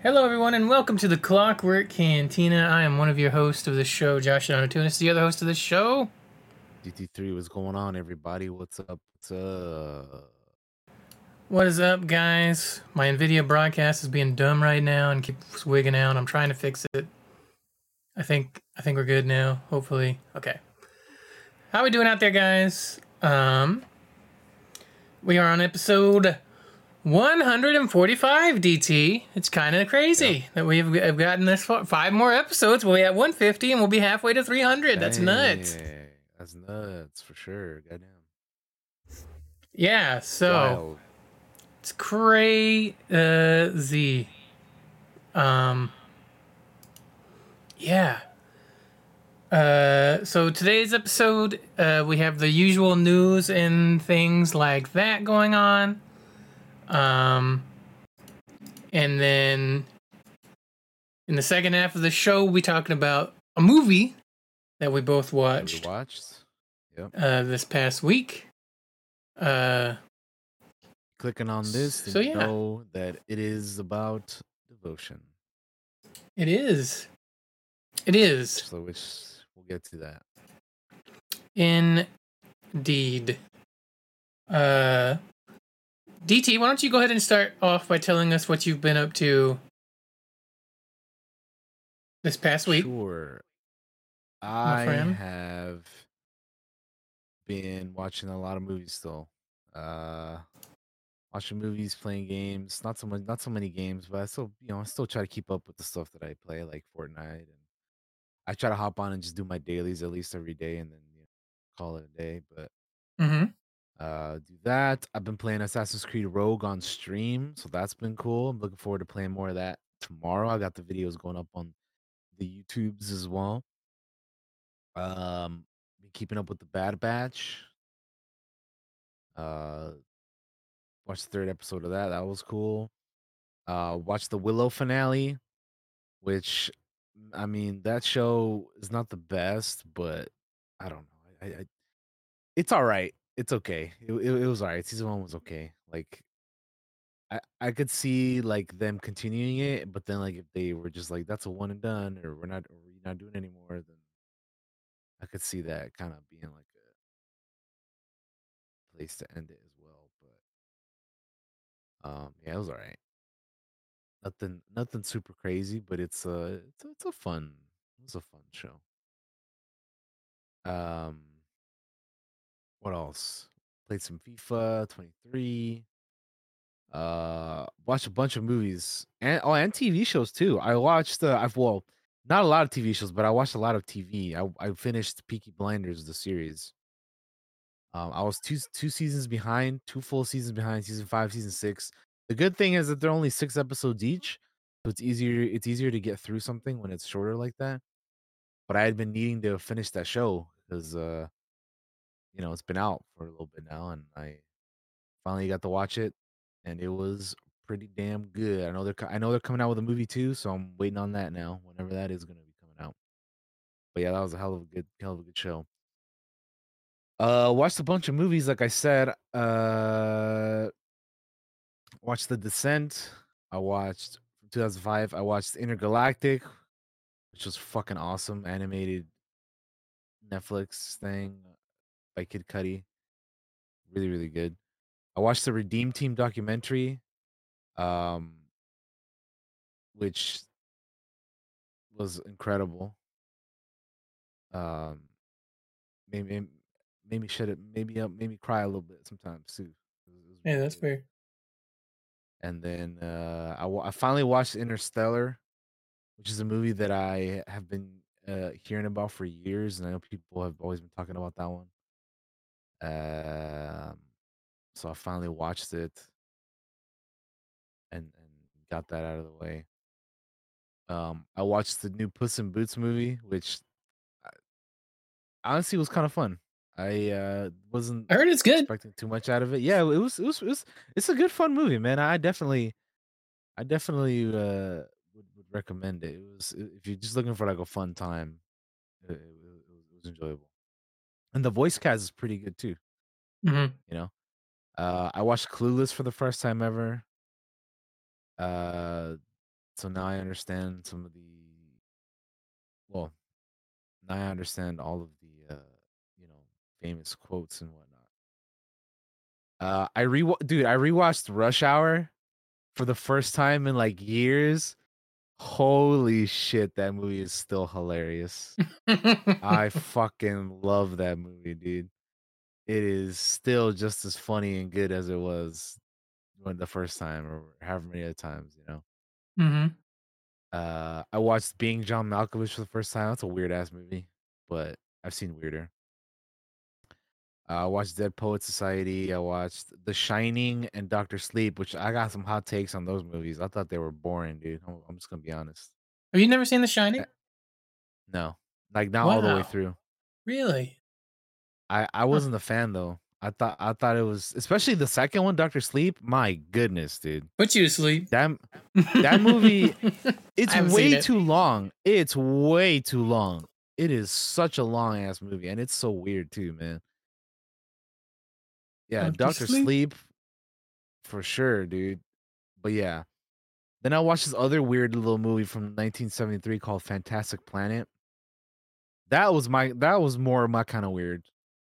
Hello, everyone, and welcome to the Clockwork Cantina. I am one of your hosts of the show, Josh Donatunis, the other host of the show. DT3, what's going on, everybody? What's up? What's up? What is up, guys? My NVIDIA broadcast is being dumb right now and keeps wigging out. I'm trying to fix it. I think I think we're good now. Hopefully, okay. How we doing out there, guys? Um, we are on episode 145 DT. It's kind of crazy that we've have gotten this far. Five more episodes. We'll be at 150 and we'll be halfway to 300. That's nuts. That's nuts for sure. Goddamn. Yeah, so Wild. it's crazy. Um, yeah. Uh, so today's episode, uh, we have the usual news and things like that going on. Um, and then in the second half of the show, we'll be talking about a movie that we both Have you watched watched? Yep. uh, this past week. Uh, Clicking on this, So, yeah. know that it is about devotion. it is. It is. So which we'll get to that. Indeed. Uh, DT, why don't you go ahead and start off by telling us what you've been up to this past week? Sure. I have been watching a lot of movies still. Uh watching movies, playing games. Not so much not so many games, but I still you know, I still try to keep up with the stuff that I play, like Fortnite and I try to hop on and just do my dailies at least every day and then you know, call it a day. But Mm-hmm. Uh do that. I've been playing Assassin's Creed Rogue on stream, so that's been cool. I'm looking forward to playing more of that tomorrow. I got the videos going up on the YouTubes as well. Um, been keeping up with the Bad Batch. Uh, watched the third episode of that. That was cool. Uh, watched the Willow finale, which I mean that show is not the best, but I don't know. I, I it's all right. It's okay. It, it, it was all right. Season one was okay. Like I I could see like them continuing it, but then like if they were just like that's a one and done, or we're not or we're not doing anymore, then I could see that kind of being like a place to end it as well. But um, yeah, it was all right. Nothing, nothing super crazy, but it's a, it's a, it's a fun, it's a fun show. Um, what else? Played some FIFA 23. Uh, watched a bunch of movies and oh, and TV shows too. I watched uh, I've well, not a lot of TV shows, but I watched a lot of TV. I I finished Peaky Blinders the series. Um, I was two two seasons behind, two full seasons behind, season five, season six. The good thing is that they're only six episodes each, so it's easier. It's easier to get through something when it's shorter like that. But I had been needing to finish that show because, uh, you know, it's been out for a little bit now, and I finally got to watch it, and it was pretty damn good. I know they're I know they're coming out with a movie too, so I'm waiting on that now. Whenever that is going to be coming out. But yeah, that was a hell of a good, hell of a good show. Uh, watched a bunch of movies, like I said. Uh, watched The Descent. I watched from 2005. I watched Entergalactic, which was fucking awesome, animated Netflix thing by Kid Cudi. Really, really good. I watched the Redeem Team documentary, um, which was incredible. Um, made, made, made me shed it, maybe uh, made me cry a little bit sometimes too. It was- it was Yeah, really that's good. fair. And then uh, I, I finally watched Interstellar, which is a movie that I have been uh, hearing about for years, and I know people have always been talking about that one. Um, so I finally watched it and and got that out of the way. Um, I watched the new Puss in Boots movie, which I, honestly was kind of fun. I uh, wasn't I heard it's good. expecting too much out of it. Yeah, it was it was, it was it's a good fun movie, man. I definitely I definitely uh would, would recommend it. It was if you're just looking for like a fun time, it, it, was, it was enjoyable. And the voice cast is pretty good too, hmm you know. Uh I watched Clueless for the first time ever. Uh So now I understand some of the. Well, now I understand all of the, uh, you know, famous quotes and whatnot. Uh, I re dude, I rewatched Rush Hour for the first time in like years. Holy shit, that movie is still hilarious. I fucking love that movie, dude. It is still just as funny and good as it was when the first time or however many other times, you know. hmm Uh, I watched Being John Malkovich for the first time. That's a weird ass movie, but I've seen weirder. Uh, I watched Dead Poet Society. I watched The Shining and Doctor Sleep, which I got some hot takes on those movies. I thought they were boring, dude. I'm, I'm just gonna be honest. Have you never seen The Shining? Eh, No, like not all the way through. Really? I I wasn't a fan though. I thought I thought it was especially the second one, Doctor Sleep. My goodness, dude. Put you to sleep. That that movie, it's I haven't seen way it. too long. It's way too long. It is such a long ass movie, and it's so weird too, man. Yeah, Dr. Sleep? Sleep, for sure, dude. But yeah, then I watched this other weird little movie from 1973 called Fantastic Planet. That was my that was more my kind of weird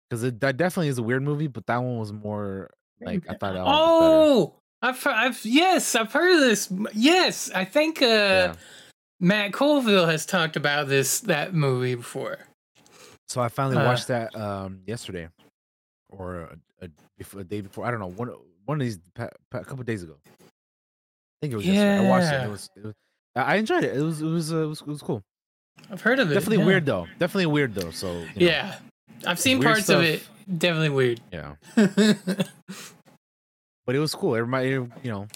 because that definitely is a weird movie, but that one was more like I thought that Oh, I've, I've, yes, I've heard of this. Yes, I think uh. Yeah. Matt Colville has talked about this that movie before. So I finally Uh, watched that um yesterday, or a, a, before, a day before. I don't know one one of these a couple days ago. I think it was yesterday. I watched it. It was, it was I enjoyed it. It was it was uh, it was, it was cool. I've heard of it. Definitely yeah. weird though. Definitely weird though. So you know, Yeah, I've seen parts of it. Definitely weird. yeah. But it was cool. It Everybody, you know,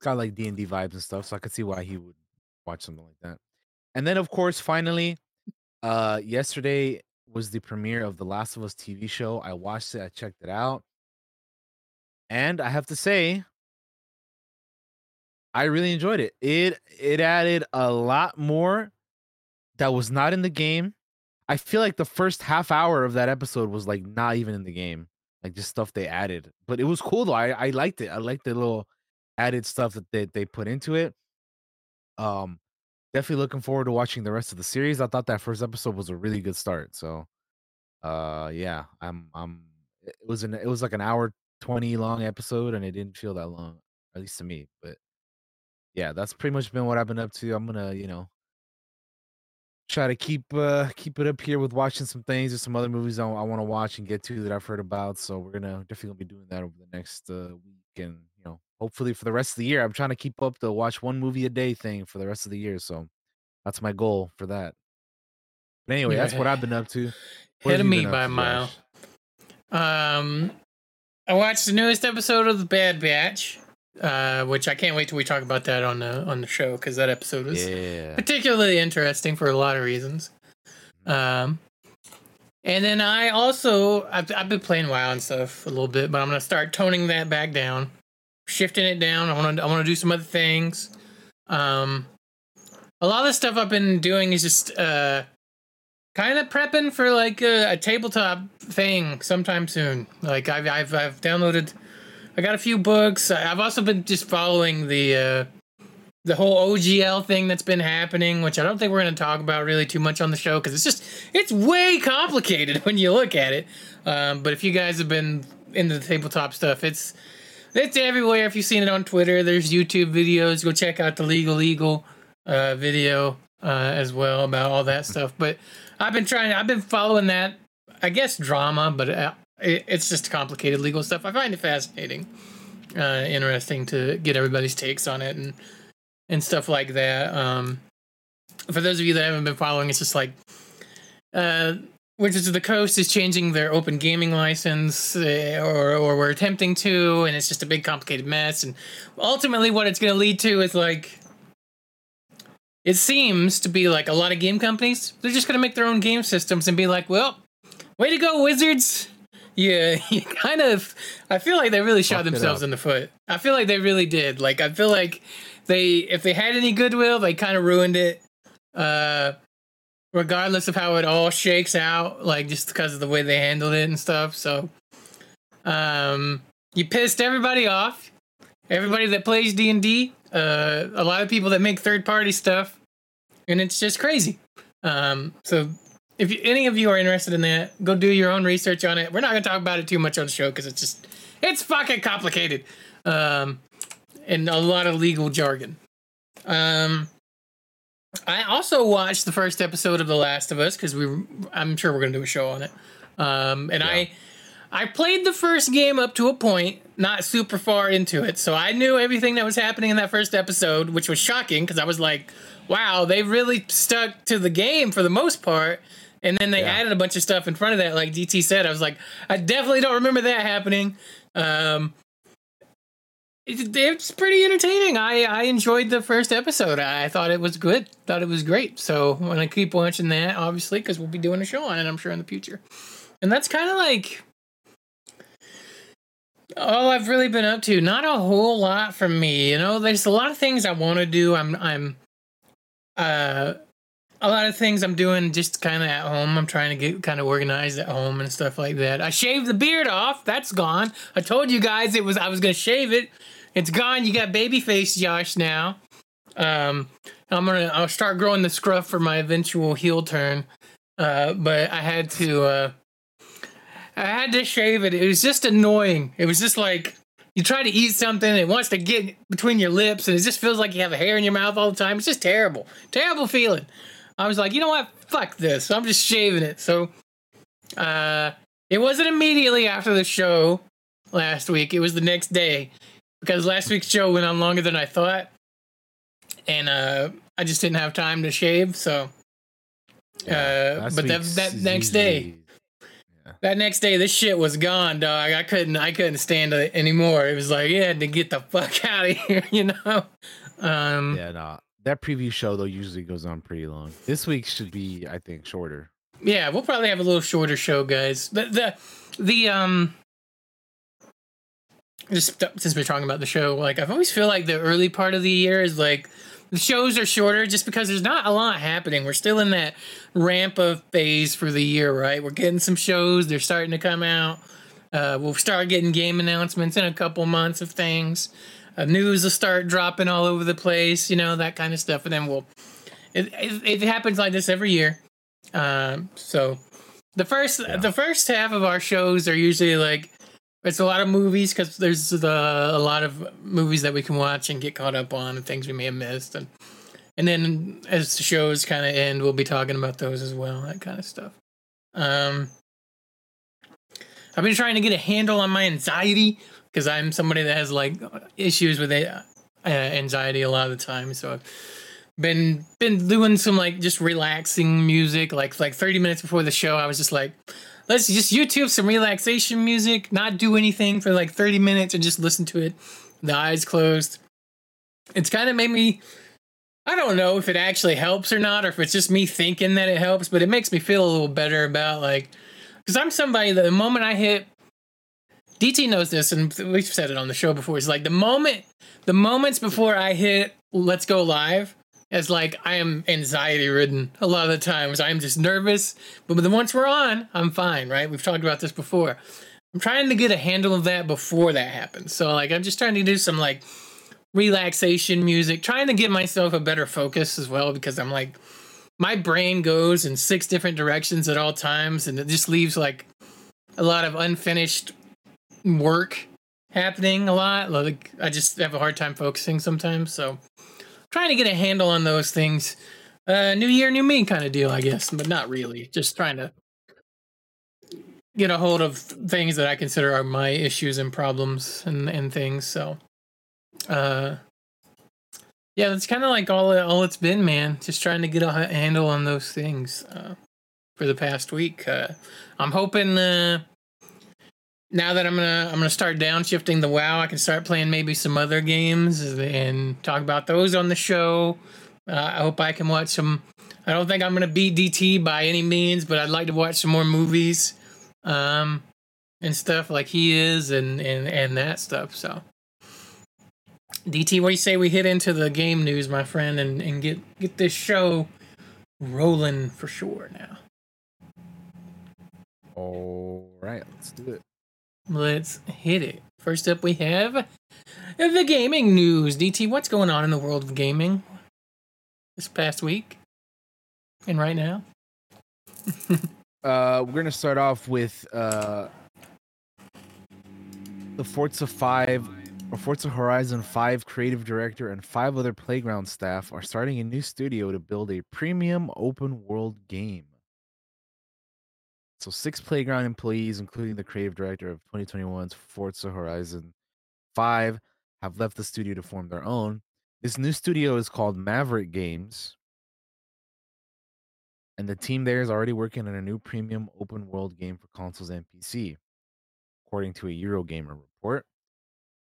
got like D and D vibes and stuff. So I could see why he would watch something like that. And then of course, finally, uh, yesterday was the premiere of the Last of Us TV show. I watched it. I checked it out, and I have to say, I really enjoyed it. It it added a lot more that was not in the game. I feel like the first half hour of that episode was like not even in the game, like just stuff they added. But it was cool though. I I liked it. I liked the little added stuff that they they put into it. Um, definitely looking forward to watching the rest of the series. I thought that first episode was a really good start. So, uh, yeah, I'm I'm. It was an it was like an hour twenty long episode, and it didn't feel that long, at least to me. But yeah, that's pretty much been what I've been up to. I'm gonna you know try to keep uh keep it up here with watching some things. There's some other movies I, I want to watch and get to that I've heard about. So we're gonna definitely gonna be doing that over the next uh, week, and hopefully for the rest of the year. I'm trying to keep up the watch one movie a day thing for the rest of the year. So that's my goal for that. But anyway, You're that's what I've been up to. What Ahead have of you me by a mile. Um, I watched the newest episode of The Bad Batch, uh, which I can't wait till we talk about that on the on the show because that episode is Yeah. particularly interesting for a lot of reasons. Um, and then I also I've, I've been playing WoW and stuff a little bit, but I'm gonna start toning that back down, shifting it down. I want to I want to do some other things. Um, a lot of the stuff I've been doing is just uh, kind of prepping for like a, a tabletop thing sometime soon. Like I've I've I've downloaded. I got a few books. I've also been just following the uh, the whole OGL thing that's been happening, which I don't think we're going to talk about really too much on the show because it's just it's way complicated when you look at it. Um, but if you guys have been into the tabletop stuff, it's it's everywhere. If you've seen it on Twitter, there's YouTube videos. Go check out the Legal Eagle uh, video uh, as well about all that stuff. But I've been trying. I've been following that. I guess drama, but uh, it, it's just complicated legal stuff. I find it fascinating, uh, interesting to get everybody's takes on it and and stuff like that. Um, for those of you that haven't been following, it's just like uh, Wizards of the Coast is changing their open gaming license, uh, or or we're attempting to, and it's just a big complicated mess. And ultimately, what it's going to lead to is like it seems to be like a lot of game companies. They're just going to make their own game systems and be like, well, way to go, Wizards. Yeah, you kind of. I feel like they really shot themselves in the foot. I feel like they really did. Like I feel like they, if they had any goodwill, they kind of ruined it. Uh, regardless of how it all shakes out, like just because of the way they handled it and stuff. So, um, you pissed everybody off. everybody that plays D and D, uh, a lot of people that make third party stuff, and it's just crazy. Um, so if you, any of you are interested in that, go do your own research on it. We're not gonna talk about it too much on the show because it's just it's fucking complicated, um, and a lot of legal jargon. Um, I also watched the first episode of The Last of Us because we, I'm sure we're gonna do a show on it. Um, and I, I played the first game up to a point, not super far into it, so I knew everything that was happening in that first episode, which was shocking because I was like, wow, they really stuck to the game for the most part. And then they Yeah. added a bunch of stuff in front of that, like DT said. I was like, I definitely don't remember that happening. Um, it's pretty entertaining. I, I enjoyed the first episode. I thought it was good. Thought it was great. So I'm gonna keep watching that, obviously, because we'll be doing a show on it. I'm sure in the future. And that's kind of like all I've really been up to. Not a whole lot from me. You know, there's a lot of things I want to do. I'm I'm uh a lot of things I'm doing just kind of at home. I'm trying to get kind of organized at home and stuff like that. I shaved the beard off. That's gone. I told you guys it was I was gonna shave it. It's gone. You got baby face Josh now. Um, I'm gonna I'll start growing the scruff for my eventual heel turn. Uh, but I had to uh, I had to shave it. It was just annoying. It was just like you try to eat something, it wants to get between your lips, and it just feels like you have a hair in your mouth all the time. It's just terrible, terrible feeling. I was like, you know what? Fuck this. I'm just shaving it. So, uh, it wasn't immediately after the show last week. It was the next day because last week's show went on longer than I thought, and uh, I just didn't have time to shave. So, uh, but that that next day, usually- that next day, this shit was gone, dog. I couldn't, I couldn't stand it anymore. It was like, you had to get the fuck out of here, you know. Um, Yeah, no. That preview show though usually goes on pretty long. This week should be, I think, shorter. yeah, we'll probably have a little shorter show, guys. The the, the um, just since we're talking about the show, like I've always feel like the early part of the year is like the shows are shorter just because there's not a lot happening. We're still in that ramp of phase for the year, right? We're getting some shows; they're starting to come out. Uh, we'll start getting game announcements in a couple months of things. Uh, news will start dropping all over the place, you know, that kind of stuff. And then we'll, it, it, it happens like this every year. Um, so the first, Yeah. the first half of our shows are usually like, it's a lot of movies because there's the, a lot of movies that we can watch and get caught up on and things we may have missed. And, and then as the shows kind of end, we'll be talking about those as well, that kind of stuff. Um, I've been trying to get a handle on my anxiety because I'm somebody that has like issues with uh, anxiety a lot of the time. So I've been been doing some like just relaxing music. Like like 30 minutes before the show, I was just like, let's just YouTube some relaxation music, not do anything for like 30 minutes and just listen to it, the eyes closed. It's kind of made me. I don't know if it actually helps or not, or if it's just me thinking that it helps, but it makes me feel a little better about like because I'm somebody that the moment I hit DT knows this, and we've said it on the show before. It's like the moment, the moments before I hit "Let's Go Live," it's like I am anxiety ridden a lot of the times. I'm just nervous, but then once we're on, I'm fine. Right? We've talked about this before. I'm trying to get a handle of that before that happens. So like, I'm just trying to do some like relaxation music, trying to get myself a better focus as well because I'm like my brain goes in six different directions at all times and it just leaves like a lot of unfinished work happening a lot like i just have a hard time focusing sometimes so trying to get a handle on those things uh new year new me kind of deal i guess but not really just trying to get a hold of things that i consider are my issues and problems and and things so uh yeah, that's kind of like all all it's been, man. Just trying to get a handle on those things uh, for the past week. Uh, I'm hoping uh, now that I'm gonna I'm gonna start downshifting the WoW, I can start playing maybe some other games and talk about those on the show. Uh, I hope I can watch some. I don't think I'm gonna beat DT by any means, but I'd like to watch some more movies um, and stuff like he is and and and that stuff. So. DT, what do you say we hit into the game news, my friend, and, and get get this show rolling for sure now. All right, let's do it. Let's hit it. First up, we have the gaming news. DT, what's going on in the world of gaming this past week and right now? uh, we're gonna start off with uh, the Forza Five or Forza Horizon Five creative director and five other playground staff are starting a new studio to build a premium open world game. So six playground employees, including the creative director of 2021's Forza Horizon 5, have left the studio to form their own. This new studio is called Maverick Games. And the team there is already working on a new premium open world game for consoles and PC, according to a Eurogamer report.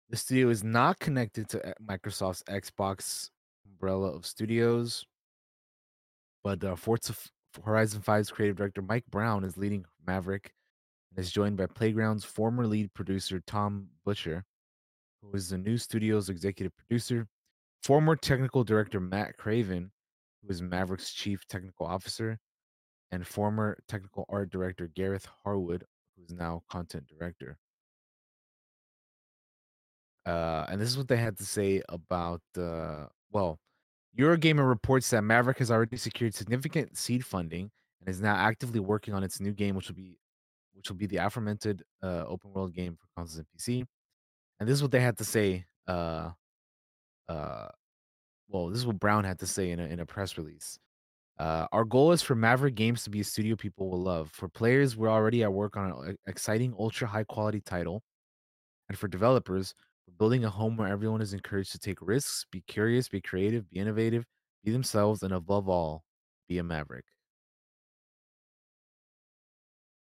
The studio is not connected to uh, Microsoft's Xbox umbrella of studios, but uh, Forza Horizon 5's creative director Mike Brown is leading Maverick and is joined by Playground's former lead producer Tom Butcher, who is the new studio's executive producer, former technical director Matt Craven, who is Maverick's chief technical officer, and former technical art director Gareth Harwood, who is now content director. Uh, and this is what they had to say about uh, well, Eurogamer reports that Maverick has already secured significant seed funding and is now actively working on its new game, which will be which will be the aforementioned uh, open world game for consoles and PC. And this is what they had to say. Uh, uh, well, this is what Brown had to say in a, in a press release. Uh, our goal is for Maverick Games to be a studio people will love. For players, we're already at work on an exciting, ultra high quality title. And for developers, building a home where everyone is encouraged to take risks, be curious, be creative, be innovative, be themselves, and above all, be a maverick.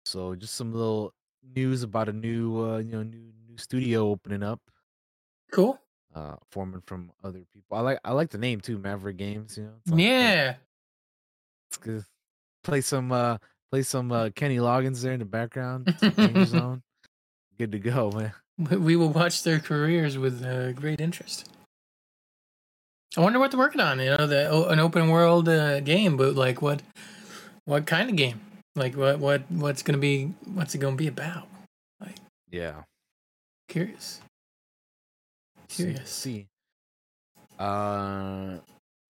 So, just some little news about a new, uh, you know, new new studio opening up. Cool. Uh, forming from other people. I like I like the name too, Maverick Games. You know, like, yeah, it's good. Play some uh, play some uh, Kenny Loggins there in the background. Zone. Good to go, man. We will watch their careers with uh, great interest. I wonder what they're working on. You know, the an open world uh, game, but like what, what kind of game? Like what what what's gonna be? What's it gonna be about? Like yeah, curious. Curious. See, uh,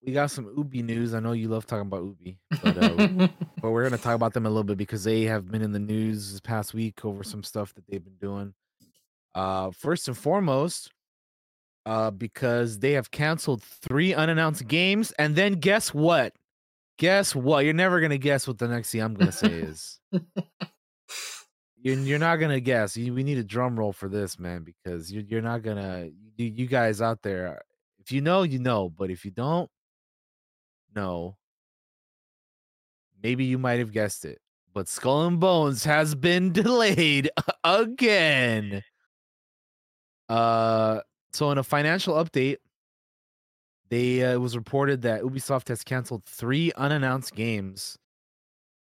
we got some Ubi news. I know you love talking about Ubi, but uh, but we're gonna talk about them a little bit because they have been in the news this past week over some stuff that they've been doing. Uh, first and foremost, uh, because they have canceled three unannounced games, and then guess what? Guess what? You're never gonna guess what the next thing I'm gonna say is. you're, you're not gonna guess. You, we need a drum roll for this, man, because you're you're not gonna. You, you guys out there, if you know, you know, but if you don't, no. Maybe you might have guessed it, but Skull and Bones has been delayed again. Uh, so in a financial update, they uh, it was reported that Ubisoft has canceled three unannounced games,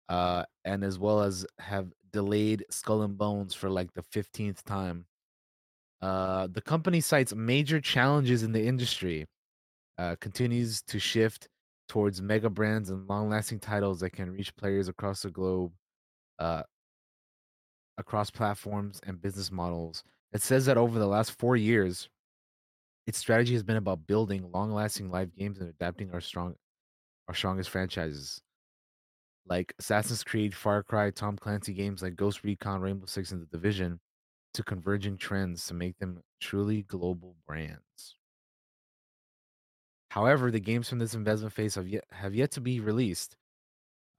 uh, and as well as have delayed Skull and Bones for like the fifteenth time. Uh, the company cites major challenges in the industry, uh, continues to shift towards mega brands and long-lasting titles that can reach players across the globe, uh, across platforms and business models it says that over the last four years, its strategy has been about building long-lasting live games and adapting our strong, our strongest franchises, like Assassin's Creed, Far Cry, Tom Clancy games like Ghost Recon, Rainbow Six, and The Division, to converging trends to make them truly global brands. However, the games from this investment phase have yet have yet to be released.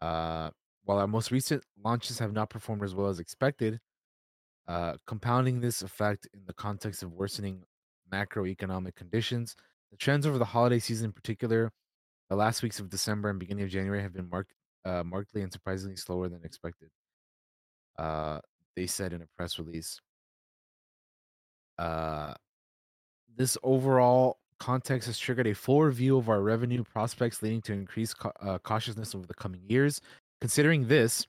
Uh, while our most recent launches have not performed as well as expected, uh, compounding this effect in the context of worsening macroeconomic conditions, the trends over the holiday season in particular, the last weeks of December and beginning of January have been marked, uh, markedly and surprisingly slower than expected. Uh, they said in a press release. Uh, this overall context has triggered a full review of our revenue prospects, leading to increased ca- uh, cautiousness over the coming years. Considering this,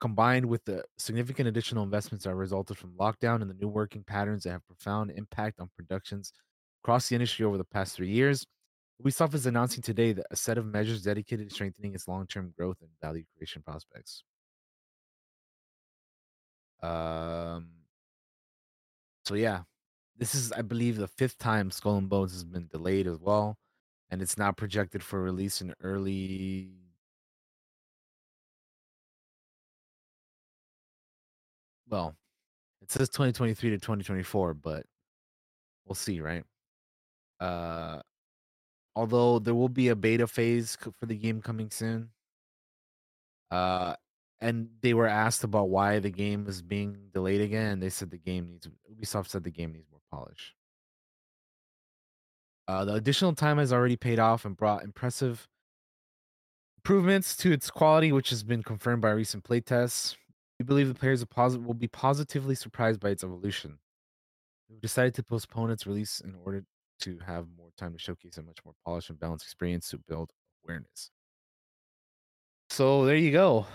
combined with the significant additional investments that resulted from lockdown and the new working patterns that have profound impact on productions across the industry over the past three years, Ubisoft is announcing today that a set of measures dedicated to strengthening its long-term growth and value creation prospects. Um. So yeah, this is, I believe, the fifth time Skull and Bones has been delayed as well, and it's now projected for release in early. Well, it says 2023 to 2024, but we'll see, right? Uh, although there will be a beta phase for the game coming soon. Uh, and they were asked about why the game is being delayed again, and they said the game needs Ubisoft said the game needs more polish. Uh, the additional time has already paid off and brought impressive improvements to its quality, which has been confirmed by recent playtests. We believe the players will, be positively surprised by its evolution. We've decided to postpone its release in order to have more time to showcase a much more polished and balanced experience to build awareness. So there you go.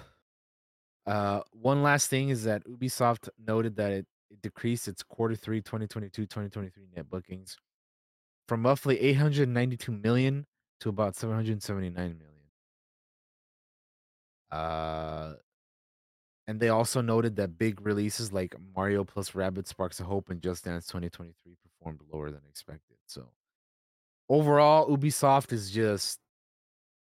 Uh, one last thing is that Ubisoft noted that it, it decreased its quarter three 2022 2023 net bookings from roughly 892 million to about 779 million. Uh, and they also noted that big releases like Mario plus Rabbids Sparks of Hope and Just Dance 2023 performed lower than expected. So overall, Ubisoft is just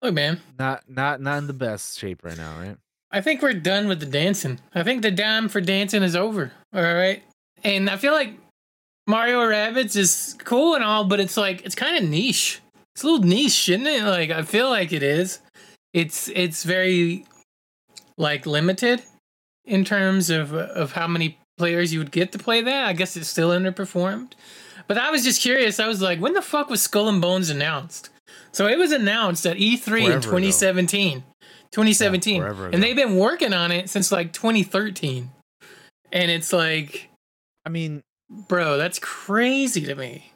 Look, man, not not not in the best shape right now, right? I think we're done with the dancing. I think the time for dancing is over. All right. And I feel like Mario Rabbids is cool and all, but it's like it's kind of niche. It's a little niche, isn't it? Like I feel like it is. It's it's very like limited in terms of of how many players you would get to play that. I guess it's still underperformed. But I was just curious. I was like, when the fuck was Skull and Bones announced? So it was announced at E3 Forever in ago. 2017. 2017. forever ago. and they've been working on it since like 2013. And it's like, I mean, bro, that's crazy to me.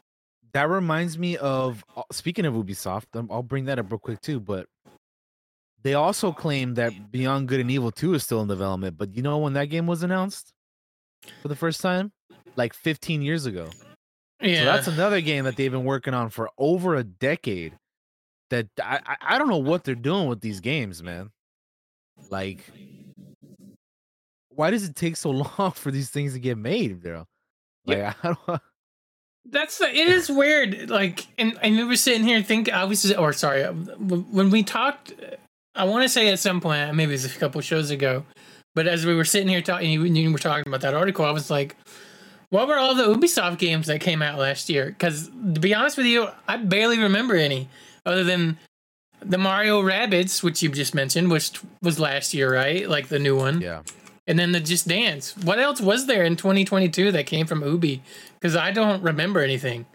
that reminds me of uh, speaking of Ubisoft. um, I'll bring that up real quick too. But they also claim that Beyond Good and Evil 2 is still in development. But you know when that game was announced for the first time? Like 15 years ago. Yeah. So that's another game that they've been working on for over a decade. That I I, don't know what they're doing with these games, man. Like, why does it take so long for these things to get made, bro? Like, I don't. That's the, it is weird. Like, and I remember sitting here thinking think I was, or sorry, when we talked, I want to say at some point, maybe it was a couple shows ago, but as we were sitting here talking, you, you were talking about that article, I was like, what were all the Ubisoft games that came out last year? Because to be honest with you, I barely remember any other than the Mario Rabbids, which you just mentioned, which was last year, right? Like the new one Yeah. and then the Just Dance. What else was there in 2022 that came from Ubi? Because I don't remember anything.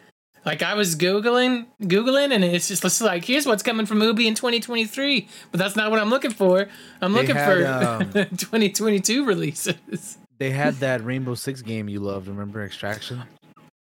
Like I was googling, googling, and it's just, it's like here's what's coming from Ubi in 2023, but that's not what I'm looking for. I'm They looking had, for um, 2022 releases, They had that Rainbow Six game you loved. Remember Extraction?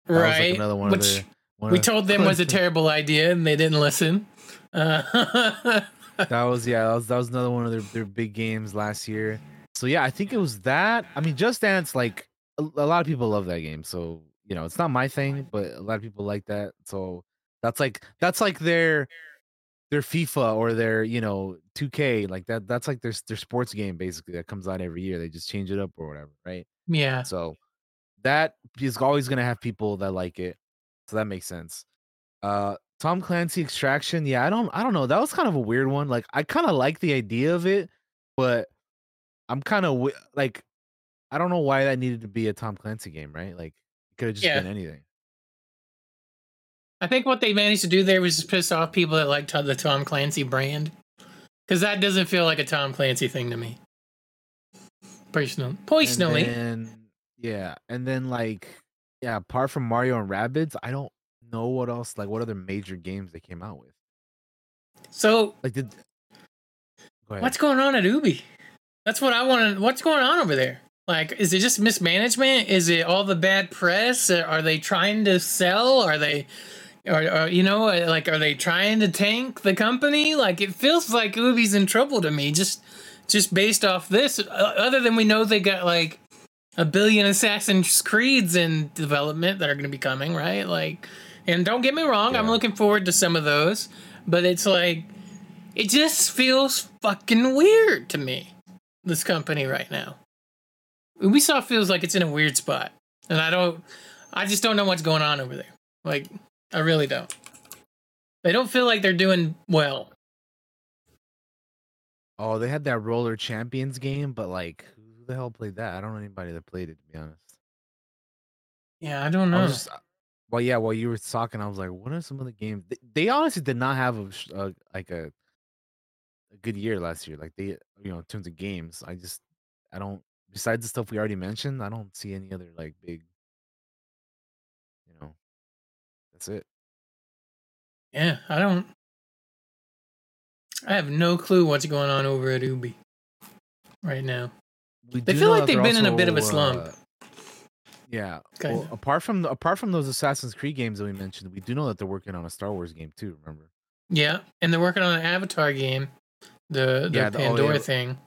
That was, like, right? another one Which of the. One we of- told them was a terrible idea, and they didn't listen. Uh, that was yeah. That was that was another one of their, their big games last year. So yeah, I think it was that. I mean, Just Dance. Like a, a lot of people love that game. So you know, it's not my thing, but a lot of people like that. So that's like that's like their their FIFA or their you know 2K like that. That's like their their sports game basically that comes out every year. They just change it up or whatever, right? yeah, So that is always gonna have people that like it. So that makes sense. Uh Tom Clancy Extraction, yeah, I don't I don't know. That was kind of a weird one. Like I kind of like the idea of it, but I'm kind of like I don't know why that needed to be a Tom Clancy game, right? Like could have just Yeah. been anything. I think what they managed to do there was just piss off people that like the Tom Clancy brand, because that doesn't feel like a Tom Clancy thing to me. Personal, personally, And then, yeah, and then like yeah, apart from Mario and Rabbids, I don't know what else like what other major games they came out with. so Like did Go. What's going on at Ubi? That's what I want to. What's going on over there? Like, is it just mismanagement? Is it all the bad press? Are they trying to sell? Are they, or, or you know, uh, like, are they trying to tank the company? Like, it feels like Ubi's in trouble to me. Just, just based off this. Other than we know they got like a billion Assassin's Creeds in development that are going to be coming, right? Like, and don't get me wrong, I'm looking forward to some of those, but it's like it just feels fucking weird to me. This company right now. Ubisoft feels like it's in a weird spot. And I don't I just don't know what's going on over there. Like, I really don't. They don't feel like they're doing well. Oh, they had that Roller Champions game, but like, who the hell played that? I don't know anybody that played it to be honest. Yeah, I don't know. was just, well, yeah. While you were talking, I was like, what are some of the games? They, they honestly did not have a, uh like a a good year last year. Like they, you know, in terms of games, I just, I don't. Besides the stuff we already mentioned, I don't see any other like big. You know, that's it. Yeah, I don't. I have no clue what's going on over at Ubi right now. We They feel like they've been in a bit of a slump. uh, yeah. Well, apart from apart from those Assassin's Creed games that we mentioned, we do know that they're working on a Star Wars game too. Remember? Yeah, and they're working on an Avatar game, the the Yeah, the- oh, Pandora yeah. thing.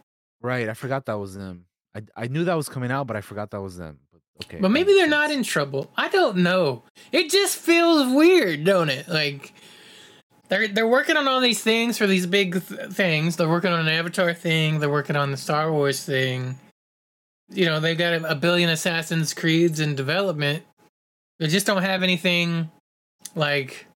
Right. I forgot that was them. I I knew that was coming out, but I forgot that was them. But okay. But maybe they're not in trouble. I don't know. It just feels weird, don't it? Like they're they're working on all these things for these big th- things. They're working on an Avatar thing. They're working on the Star Wars thing. You know, they've got a, a billion Assassin's Creeds in development. They just don't have anything like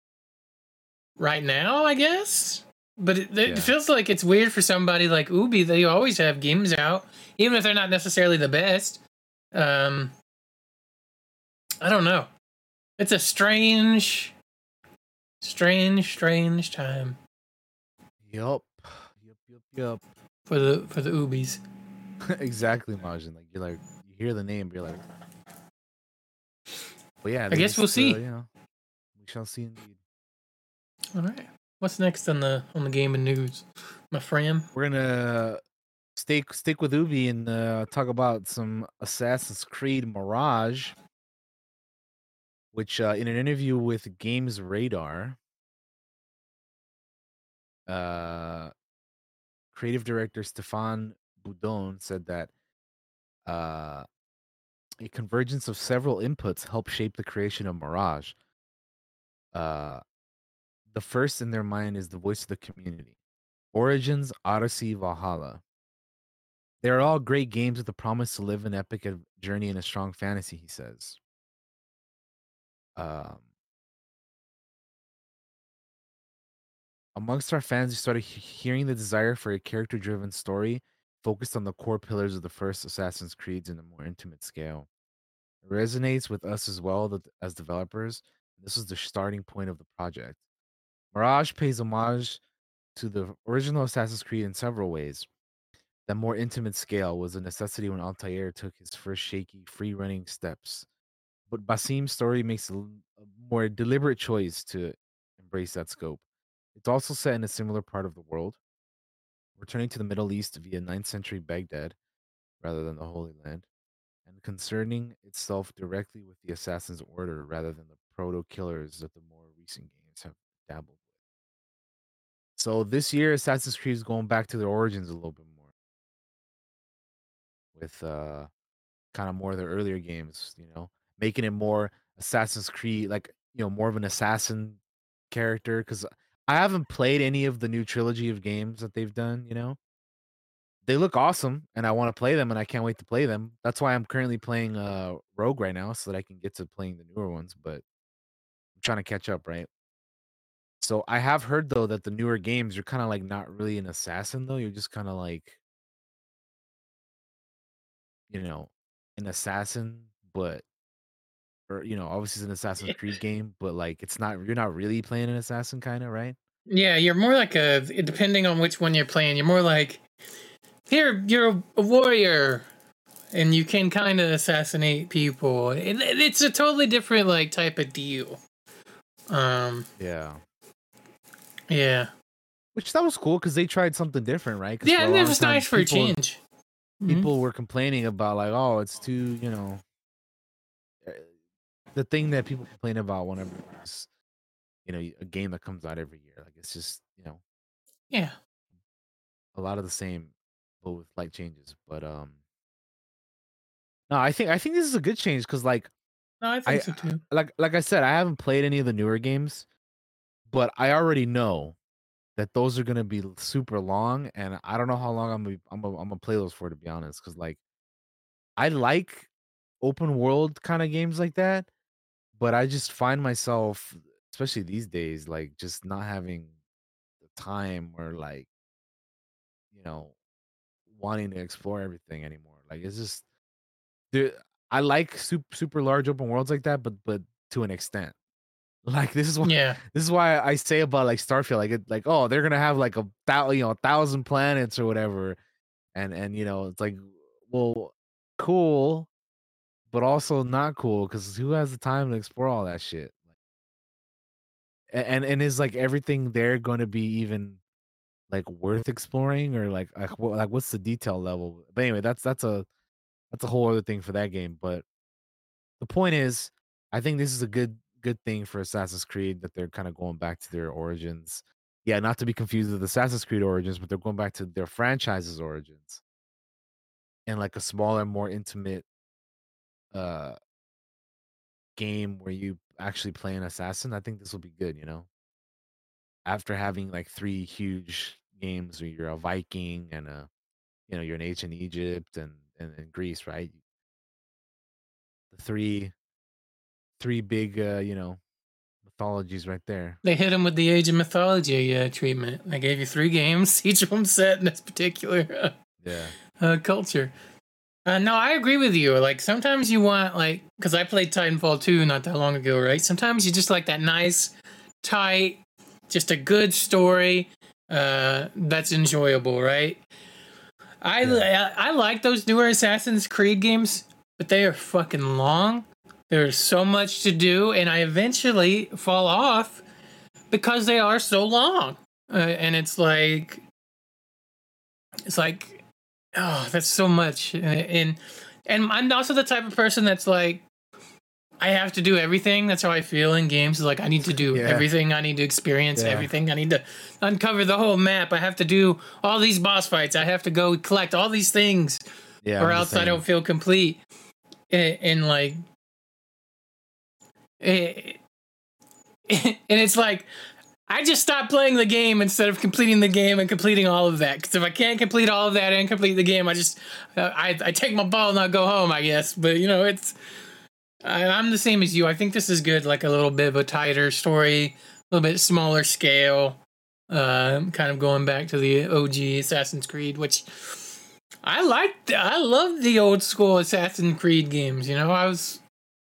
right now, I guess. But it, it Yeah. feels like it's weird for somebody like Ubi. They always have games out, even if they're not necessarily the best. Um, I don't know. It's a strange, strange, strange time Yup. Yup. Yup. Yup. for the for the Ubis. Exactly, Majin. Like you're like you hear the name, you're like. But yeah, I guess we'll see. Uh, you know, we shall see indeed. All right. What's next on the on the game gaming news, my friend? We're gonna stick stick with Ubi and uh, talk about some Assassin's Creed Mirage, which uh, in an interview with Games Radar, uh, creative director Stéphane Boudon said that uh, a convergence of several inputs helped shape the creation of Mirage. Uh, the first in their mind is the voice of the community. Origins, Odyssey, Valhalla. They're all great games with the promise to live an epic journey in a strong fantasy, he says. Um, amongst our fans, we started hearing the desire for a character driven story focused on the core pillars of the first Assassin's Creeds in a more intimate scale. It resonates with us as well as developers. This was the starting point of the project. Mirage pays homage to the original Assassin's Creed in several ways. That more intimate scale was a necessity when Altair took his first shaky, free running steps. But Basim's story makes a more deliberate choice to embrace that scope. It's also set in a similar part of the world, returning to the Middle East via 9th century Baghdad rather than the Holy Land, and concerning itself directly with the Assassin's Order rather than the proto killers that the more recent games have dabbled. So this year, Assassin's Creed is going back to their origins a little bit more, with uh, kind of more of their earlier games. You know, making it more Assassin's Creed, like you know, more of an assassin character. Because I haven't played any of the new trilogy of games that they've done. You know, they look awesome, and I want to play them, and I can't wait to play them. That's why I'm currently playing uh Rogue right now, so that I can get to playing the newer ones. But I'm trying to catch up, right? So I have heard though that the newer games you're kind of like not really an assassin though. You're just kind of like you know, an assassin, but or you know, obviously it's an Assassin's Creed game, but like it's not you're not really playing an assassin kind of, right? Yeah, you're more like a depending on which one you're playing. You're more like here you're a warrior, and you can kind of assassinate people. It, it's a totally different like type of deal. Um, Yeah. Yeah, Which that was cool because they tried something different, right? yeah, and it was time, nice for a people- change. Mhm. People were complaining about like, oh, it's too, you know, uh, the thing that people complain about whenever it's, you know, a game that comes out every year. Like it's just, you know, Yeah, a lot of the same, but with like changes. But um, no, I think I think this is a good change because like no, I think I- so too. like like I said, I haven't played any of the newer games, but I already know that those are gonna be super long, and I don't know how long I'm gonna I'm gonna, I'm gonna play those for to be honest, because like I like open world kind of games like that, but I just find myself, especially these days, like just not having the time or like, you know, wanting to explore everything anymore. Like it's just there I like super super large open worlds like that, but but to an extent. Like this is why Yeah. this is why I say about like Starfield, like it, like oh they're gonna have like a thousand you know a thousand planets or whatever, and and you know it's like well cool, but also not cool because who has the time to explore all that shit? A- And and is like everything there going to be even like worth exploring or like like what like what's the detail level? But anyway, that's that's a that's a whole other thing for that game. But the point is, I think this is a good good thing for Assassin's Creed that they're kind of going back to their origins. Yeah, not to be confused with Assassin's Creed origins, but they're going back to their franchise's origins and like a smaller, more intimate uh game where you actually play an assassin. I think this will be good, you know. After having like three huge games where you're a Viking and a you know, you're in ancient Egypt and and, and Greece, right? The three three big uh, you know, mythologies right there. They hit him with the Age of Mythology uh, treatment. They gave you three games, each of them set in this particular uh, Yeah. uh, culture. Uh, no, I agree with you. Like sometimes you want like because I played Titanfall 2 not that long ago, right? Sometimes you just like that nice, tight, just a good story uh, that's enjoyable, right? I Yeah. I, I like those newer Assassin's Creed games, but they are fucking long. There's so much to do, and I eventually fall off because they are so long. Uh, and it's like, it's like, oh, that's so much. Uh, And and I'm also the type of person that's like, I have to do everything. That's how I feel in games. Is like I need to do Yeah. everything. I need to experience Yeah. everything. I need to uncover the whole map. I have to do all these boss fights. I have to go collect all these things, Yeah. or I'm else I don't feel complete. And, and like, it, and it's like I just stopped playing the game instead of completing the game and completing all of that. Because if I can't complete all of that and complete the game, I just uh, I I take my ball and I go home. I guess, but you know it's I, I'm the same as you. I think this is good, like a little bit of a tighter story, a little bit smaller scale. Uh, kind of going back to the OG Assassin's Creed, which I liked. I love the old school Assassin's Creed games. You know, I was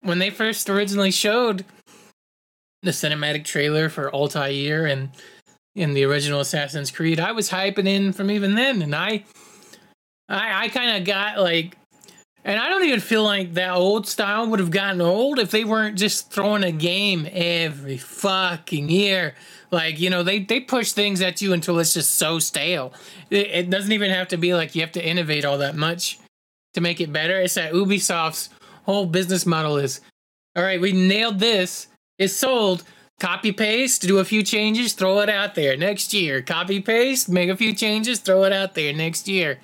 when they first originally showed the cinematic trailer for Altair and in the original Assassin's Creed, I was hyping in from even then, and I, I, I kind of got like, and I don't even feel like that old style would have gotten old if they weren't just throwing a game every fucking year. Like you know, they they push things at you until it's just so stale. It, it doesn't even have to be like you have to innovate all that much to make it better. It's that Ubisoft's whole business model is, all right, we nailed this. It's sold. Copy paste, do a few changes, throw it out there next year. Copy paste, make a few changes, throw it out there next year.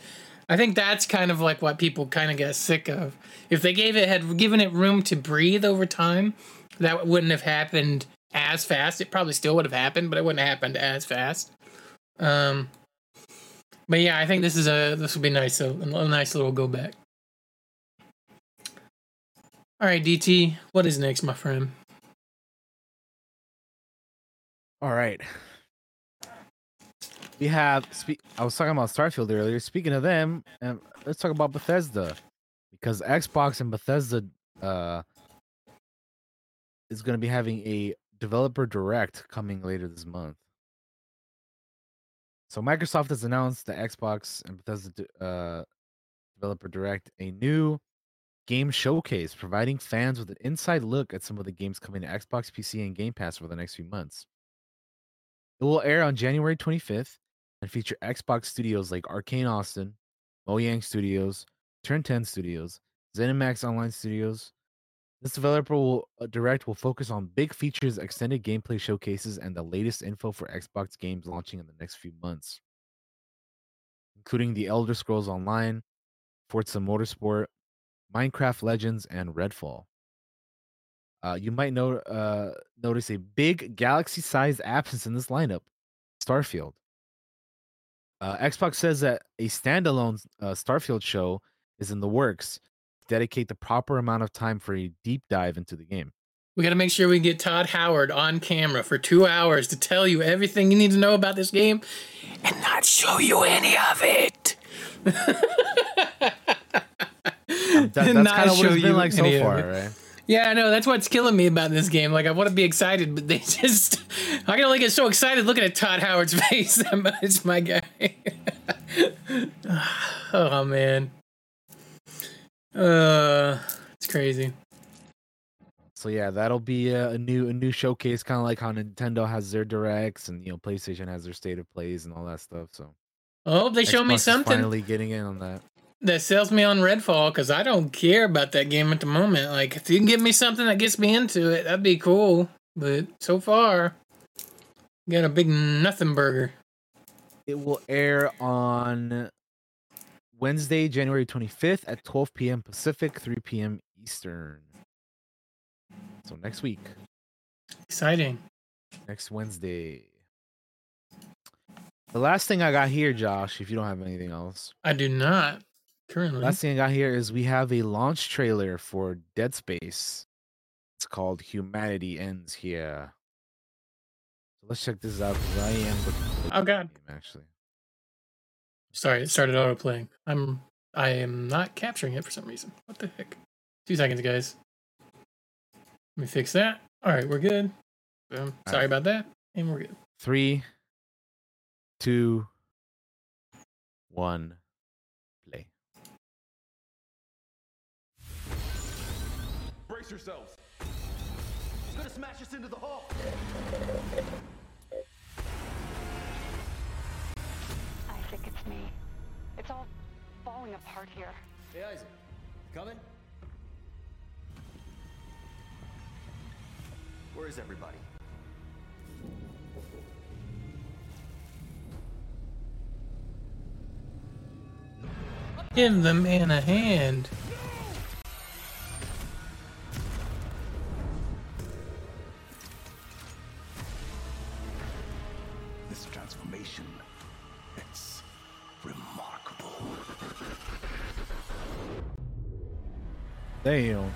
I think that's kind of like what people kind of get sick of. If they gave it had given it room to breathe over time, that wouldn't have happened as fast. It probably still would have happened, but it wouldn't have happened as fast. Um, but yeah, I think this is a this would be nice a, a nice little go back. All right, DT, what is next, my friend? All right. We have. Spe- I was talking about Starfield earlier. Speaking of them, um, let's talk about Bethesda because Xbox and Bethesda uh, is going to be having a developer direct coming later this month. So Microsoft has announced the Xbox and Bethesda uh, developer direct a new game showcase, providing fans with an inside look at some of the games coming to Xbox, PC, and Game Pass over the next few months. It will air on January 25th and feature Xbox studios like Arcane Austin, Mojang Studios, Turn 10 Studios, ZeniMax Online Studios. This developer will uh, direct will focus on big features, extended gameplay showcases, and the latest info for Xbox games launching in the next few months, including The Elder Scrolls Online, Forza Motorsport, Minecraft Legends, and Redfall. Uh, you might know, uh, notice a big galaxy-sized absence in this lineup: Starfield. Uh, Xbox says that a standalone uh, Starfield show is in the works. To dedicate the proper amount of time for a deep dive into the game. We got to make sure we get Todd Howard on camera for two hours to tell you everything you need to know about this game and not show you any of it. That, that's Not kind of show what it's you been like so far, right? Yeah, I know. That's what's killing me about this game. Like, I want to be excited, but they just. I can only get so excited looking at Todd Howard's face that much, my guy. oh, man. Uh, it's crazy. So yeah, that'll be a, a new a new showcase, kind of like how Nintendo has their directs and you know PlayStation has their state of plays and all that stuff. So Oh, they show me something finally getting in on that. That sells me on Redfall because I don't care about that game at the moment. Like, if you can give me something that gets me into it, that'd be cool. But so far, got a big nothing burger. It will air on Wednesday, January 25th at 12 p.m. Pacific, 3 p.m. Eastern. So next week, Exciting. next Wednesday. The last thing I got here, Josh, if you don't have anything else, I do not currently. last thing I got here is we have a launch trailer for Dead Space. It's called Humanity Ends Here. So let's check this out because I am looking Oh, God. game, actually. Sorry, it started auto playing. I'm I am not capturing it for some reason. What the heck? Two seconds, guys. Let me fix that. All right, we're good. Boom. Sorry right. about that. And we're good. Three, two, one, Brace yourselves. He's gonna smash us into the hull. I think it's me. It's all falling apart here. Hey, Isaac. Coming? Where is everybody? Give the man a hand. Damn.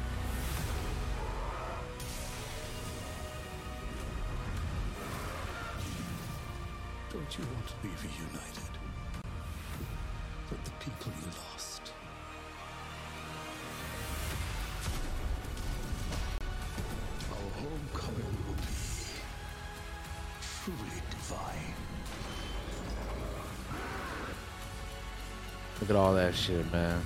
Don't you want to be reunited with the people you lost? Our homecoming will be truly divine. Look at all that shit, man.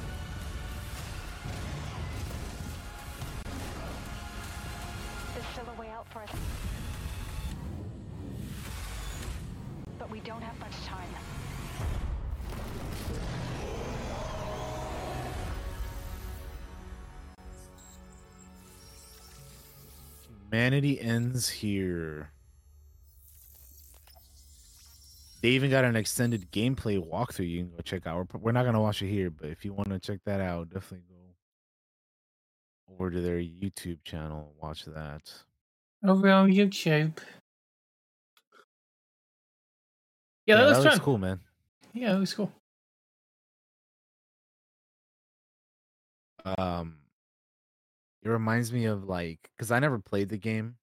Still a way out for us. But we don't have much time. Humanity ends here. They even got an extended gameplay walkthrough you can go check out. We're, not gonna watch it here, but if you want to check that out, definitely go over to their YouTube channel and watch that. Over on YouTube. Yeah, that was looks fun. cool, man. Yeah, that was cool. Um, it reminds me of like because I never played the game,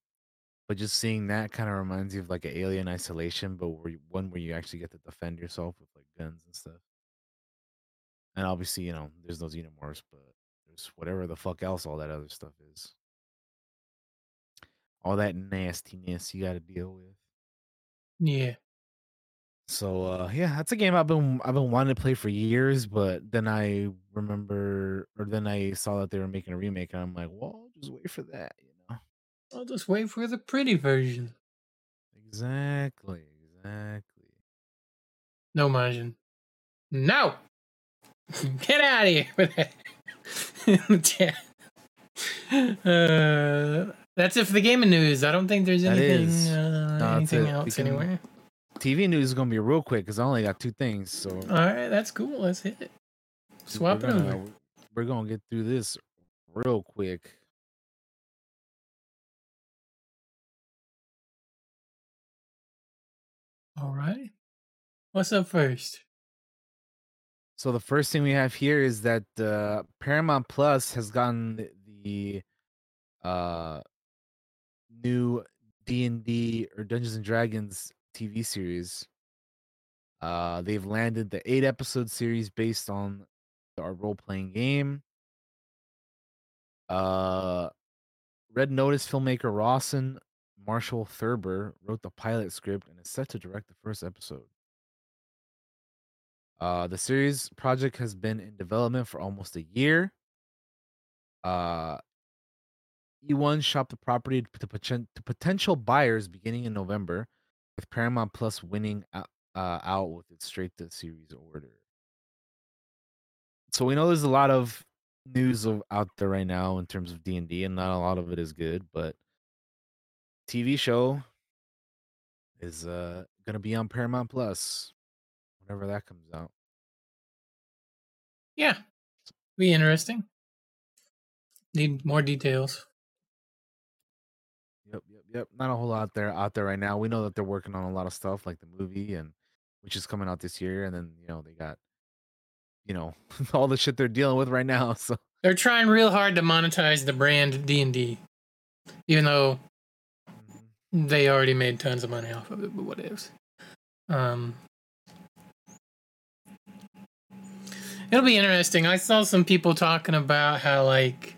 but just seeing that kind of reminds you of like an Alien Isolation, but where you, one where you actually get to defend yourself with like guns and stuff. And obviously, you know, there's no xenomorphs, but whatever the fuck else all that other stuff is. All that nastiness you got to deal with. Yeah. So uh yeah, that's a game I've been I've been wanting to play for years, but then I remember or then I saw that they were making a remake and I'm like, well, just wait for that, you know. I'll just wait for the pretty version. Exactly, exactly. No margin. No! Get out of here with that. in the chat. Uh, that's it for the gaming news. I don't think there's That anything uh, No, anything else can- anywhere. TV news is gonna be real quick because I only got two things. So All right, that's cool. Let's hit it. Swap we're it gonna, over. We're gonna get through this real quick. All right. What's up first? So the first thing we have here is that uh, Paramount Plus has gotten the, the uh new D and D or Dungeons and Dragons TV series. Uh, they've landed the eight episode series based on our role playing game. Uh, Red Notice filmmaker Rawson Marshall Thurber wrote the pilot script and is set to direct the first episode. Uh, the series project has been in development for almost a year. Uh, eOne shopped the property to, poten- to potential buyers beginning in November, with Paramount Plus winning out, uh, out with its straight to series order. So we know there's a lot of news of, out there right now in terms of D and D, and not a lot of it is good. But TV show is uh gonna be on Paramount Plus whenever that comes out. Yeah, be interesting. Need more details. Yep, yep, yep. Not a whole lot there out there right now. We know that they're working on a lot of stuff like the movie and which is coming out this year, and then you know they got you know all the shit they're dealing with right now. So They're trying real hard to monetize the brand D and D, even though Mhm. they already made tons of money off of it. But what ifs? Um, it'll be interesting. I saw some people talking about how like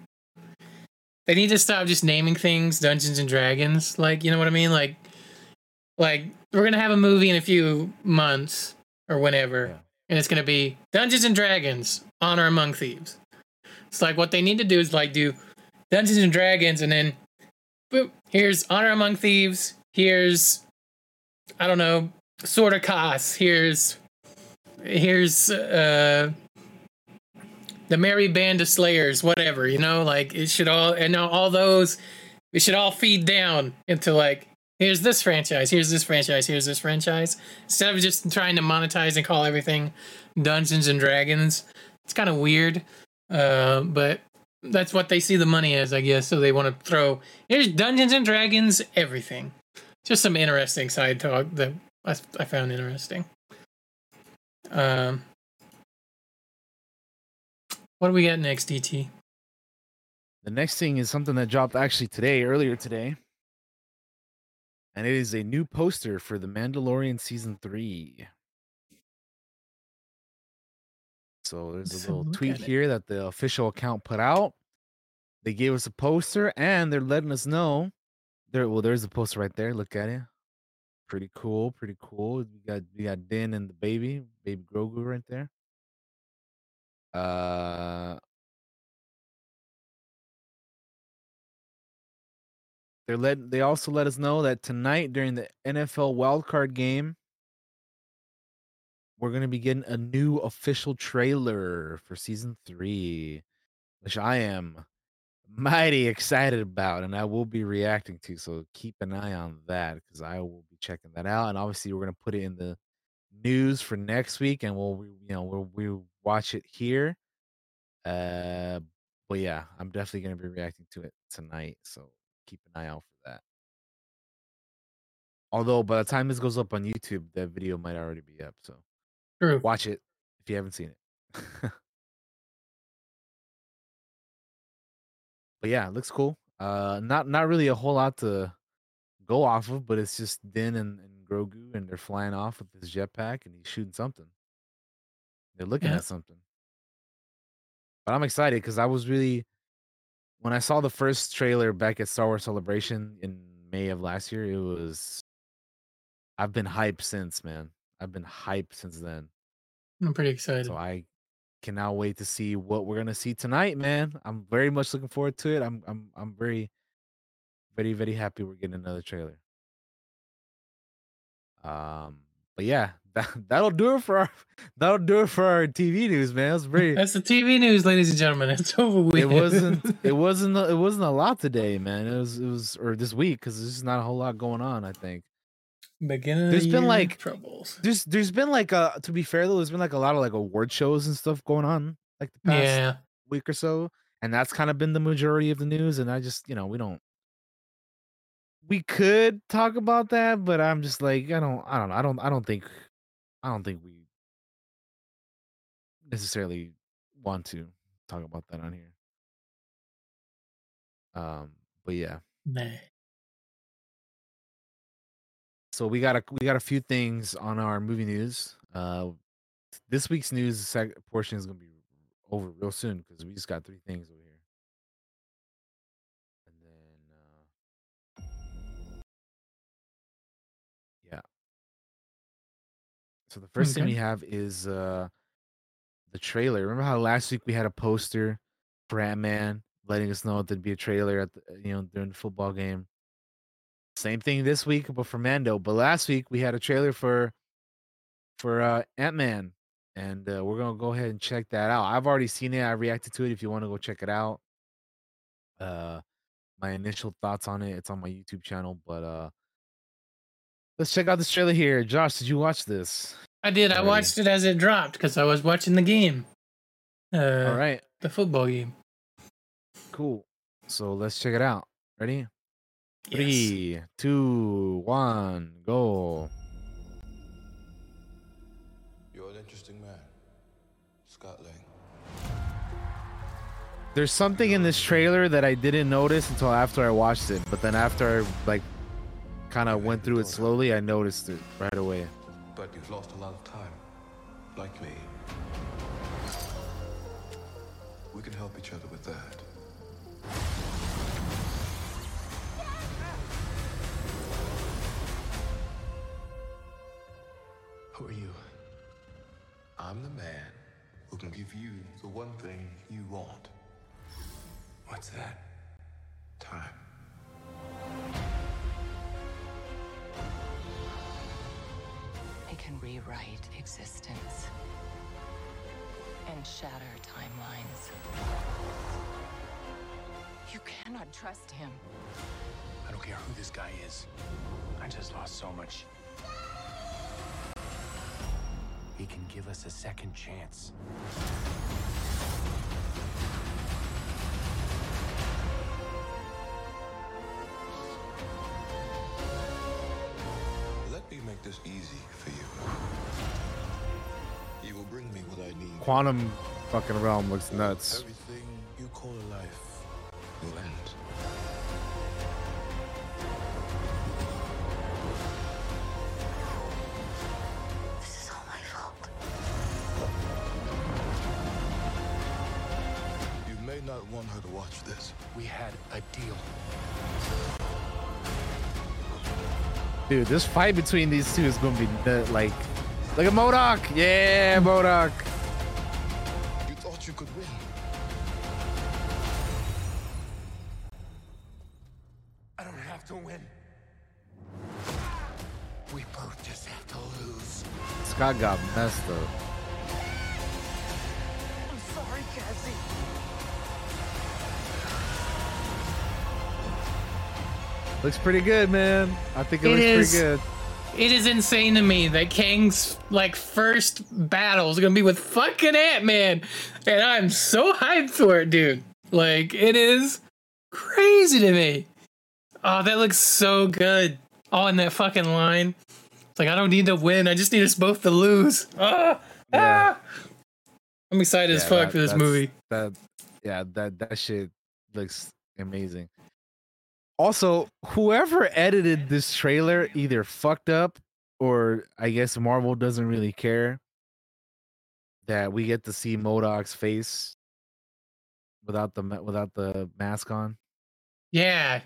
they need to stop just naming things Dungeons and Dragons. Like you know what I mean? Like like we're gonna have a movie in a few months or whenever, Yeah. and it's gonna be Dungeons and Dragons: Honor Among Thieves. It's like what they need to do is like do Dungeons and Dragons, and then boop, here's Honor Among Thieves. Here's I don't know, Sword of Kos. Here's here's uh the Merry Band of Slayers, whatever, you know, like it should all and now all those it should all feed down into like here's this franchise, here's this franchise, here's this franchise. Instead of just trying to monetize and call everything Dungeons and Dragons. It's kind of weird. Uh, but that's what they see the money as, I guess. So they want to throw here's Dungeons and Dragons everything. Just some interesting side talk that I, I found interesting. Um, what do we got next, DT? the next thing is something that dropped actually today, earlier today, and it is a new poster for the Mandalorian season three. So there's a little tweet here that the official account put out. They gave us a poster and they're letting us know. There, well, there's a poster right there. Look at it. Pretty cool. Pretty cool. We got we got Din and the baby, baby Grogu right there. Uh, they're let. They also let us know that tonight during the NFL wildcard game, we're gonna be getting a new official trailer for season three, which I am mighty excited about, and I will be reacting to. So keep an eye on that because I will be checking that out. And obviously, we're gonna put it in the news for next week, and we'll you know we'll we watch it here. Uh, but yeah, I'm definitely gonna be reacting to it tonight. So keep an eye out for that. Although by the time this goes up on YouTube, that video might already be up. So True. watch it if you haven't seen it. but yeah, it looks cool. Uh, not not really a whole lot to go off of, but it's just Din and, and Grogu, and they're flying off with this jetpack, and he's shooting something. They're looking Yeah. at something. But I'm excited because I was really when I saw the first trailer back at Star Wars Celebration in May of last year. It was I've been hyped since, man. I've been hyped since then. I'm pretty excited. So I cannot wait to see what we're gonna see tonight, man. I'm very much looking forward to it. I'm I'm I'm very, very, very happy we're getting another trailer. Um, but yeah, that that'll do it for our that'll do it for our TV news, man. Was very That's the TV news, ladies and gentlemen. It's over with. it wasn't it wasn't a- it wasn't a lot today, man. It was it was or this week because there's just not a whole lot going on. I think Beginning of There's the been, like- troubles. there's there's been like uh to be fair though, there's been like a lot of like award shows and stuff going on like the past Yeah, week or so, and that's kind of been the majority of the news. And I just you know we don't we could talk about that, but I'm just like I don't I don't I don't I don't think I don't think we necessarily want to talk about that on here. Um, but yeah. Nah. So we got a we got a few things on our movie news. Uh, this week's news portion is gonna be over real soon because we just got three things over So the first thing we have is uh the trailer. Remember how last week we had a poster for Ant Man letting us know there'd be a trailer at the, you know during the football game. Same thing this week, but for Mando. But last week we had a trailer for for uh Ant Man, and uh, we're gonna go ahead and check that out. I've already seen it. I reacted to it. If you want to go check it out, uh, my initial thoughts on it. It's on my YouTube channel. But uh, let's check out this trailer here. Josh, did you watch this? I did. I watched it as it dropped because I was watching the game. Uh, All right, The football game. cool. So let's check it out. Ready? Yes. Three, two, one, go. You're an interesting man, Scott Lang. There's something in this trailer that I didn't notice until after I watched it, but then after I like kind of went through it slowly, I noticed it right away. But you've lost a lot of time, like me. We can help each other with that. Who are you? I'm the man who can give you the one thing you want. What's that? Time. It can rewrite existence and shatter timelines. You cannot trust him. I don't care who this guy is. I just lost so much. He can give us a second chance. Quantum fucking realm looks nuts. Everything you call life will end. This is all my fault. You may not want her to watch this. We had a deal. Dude, this fight between these two is gonna be nut- like, look at MODOK. Yeah, MODOK. You could win. I don't have to win. We both just have to lose. Scott got messed up. I'm sorry, Cassie. Looks pretty good, man. I think it, It looks is. pretty good. It is insane to me that Kang's like first battle is gonna be with fucking Ant Man, and I'm so hyped for it, dude. Like it is crazy to me. Oh, that looks so good. All in that fucking line. It's like I don't need to win. I just need us both to lose. Ah, Yeah. ah. I'm excited as fuck that- for this movie. That, yeah, that that shit looks amazing. Also, whoever edited this trailer either fucked up, or I guess Marvel doesn't really care that we get to see MODOK's face without the without the mask on. Yeah,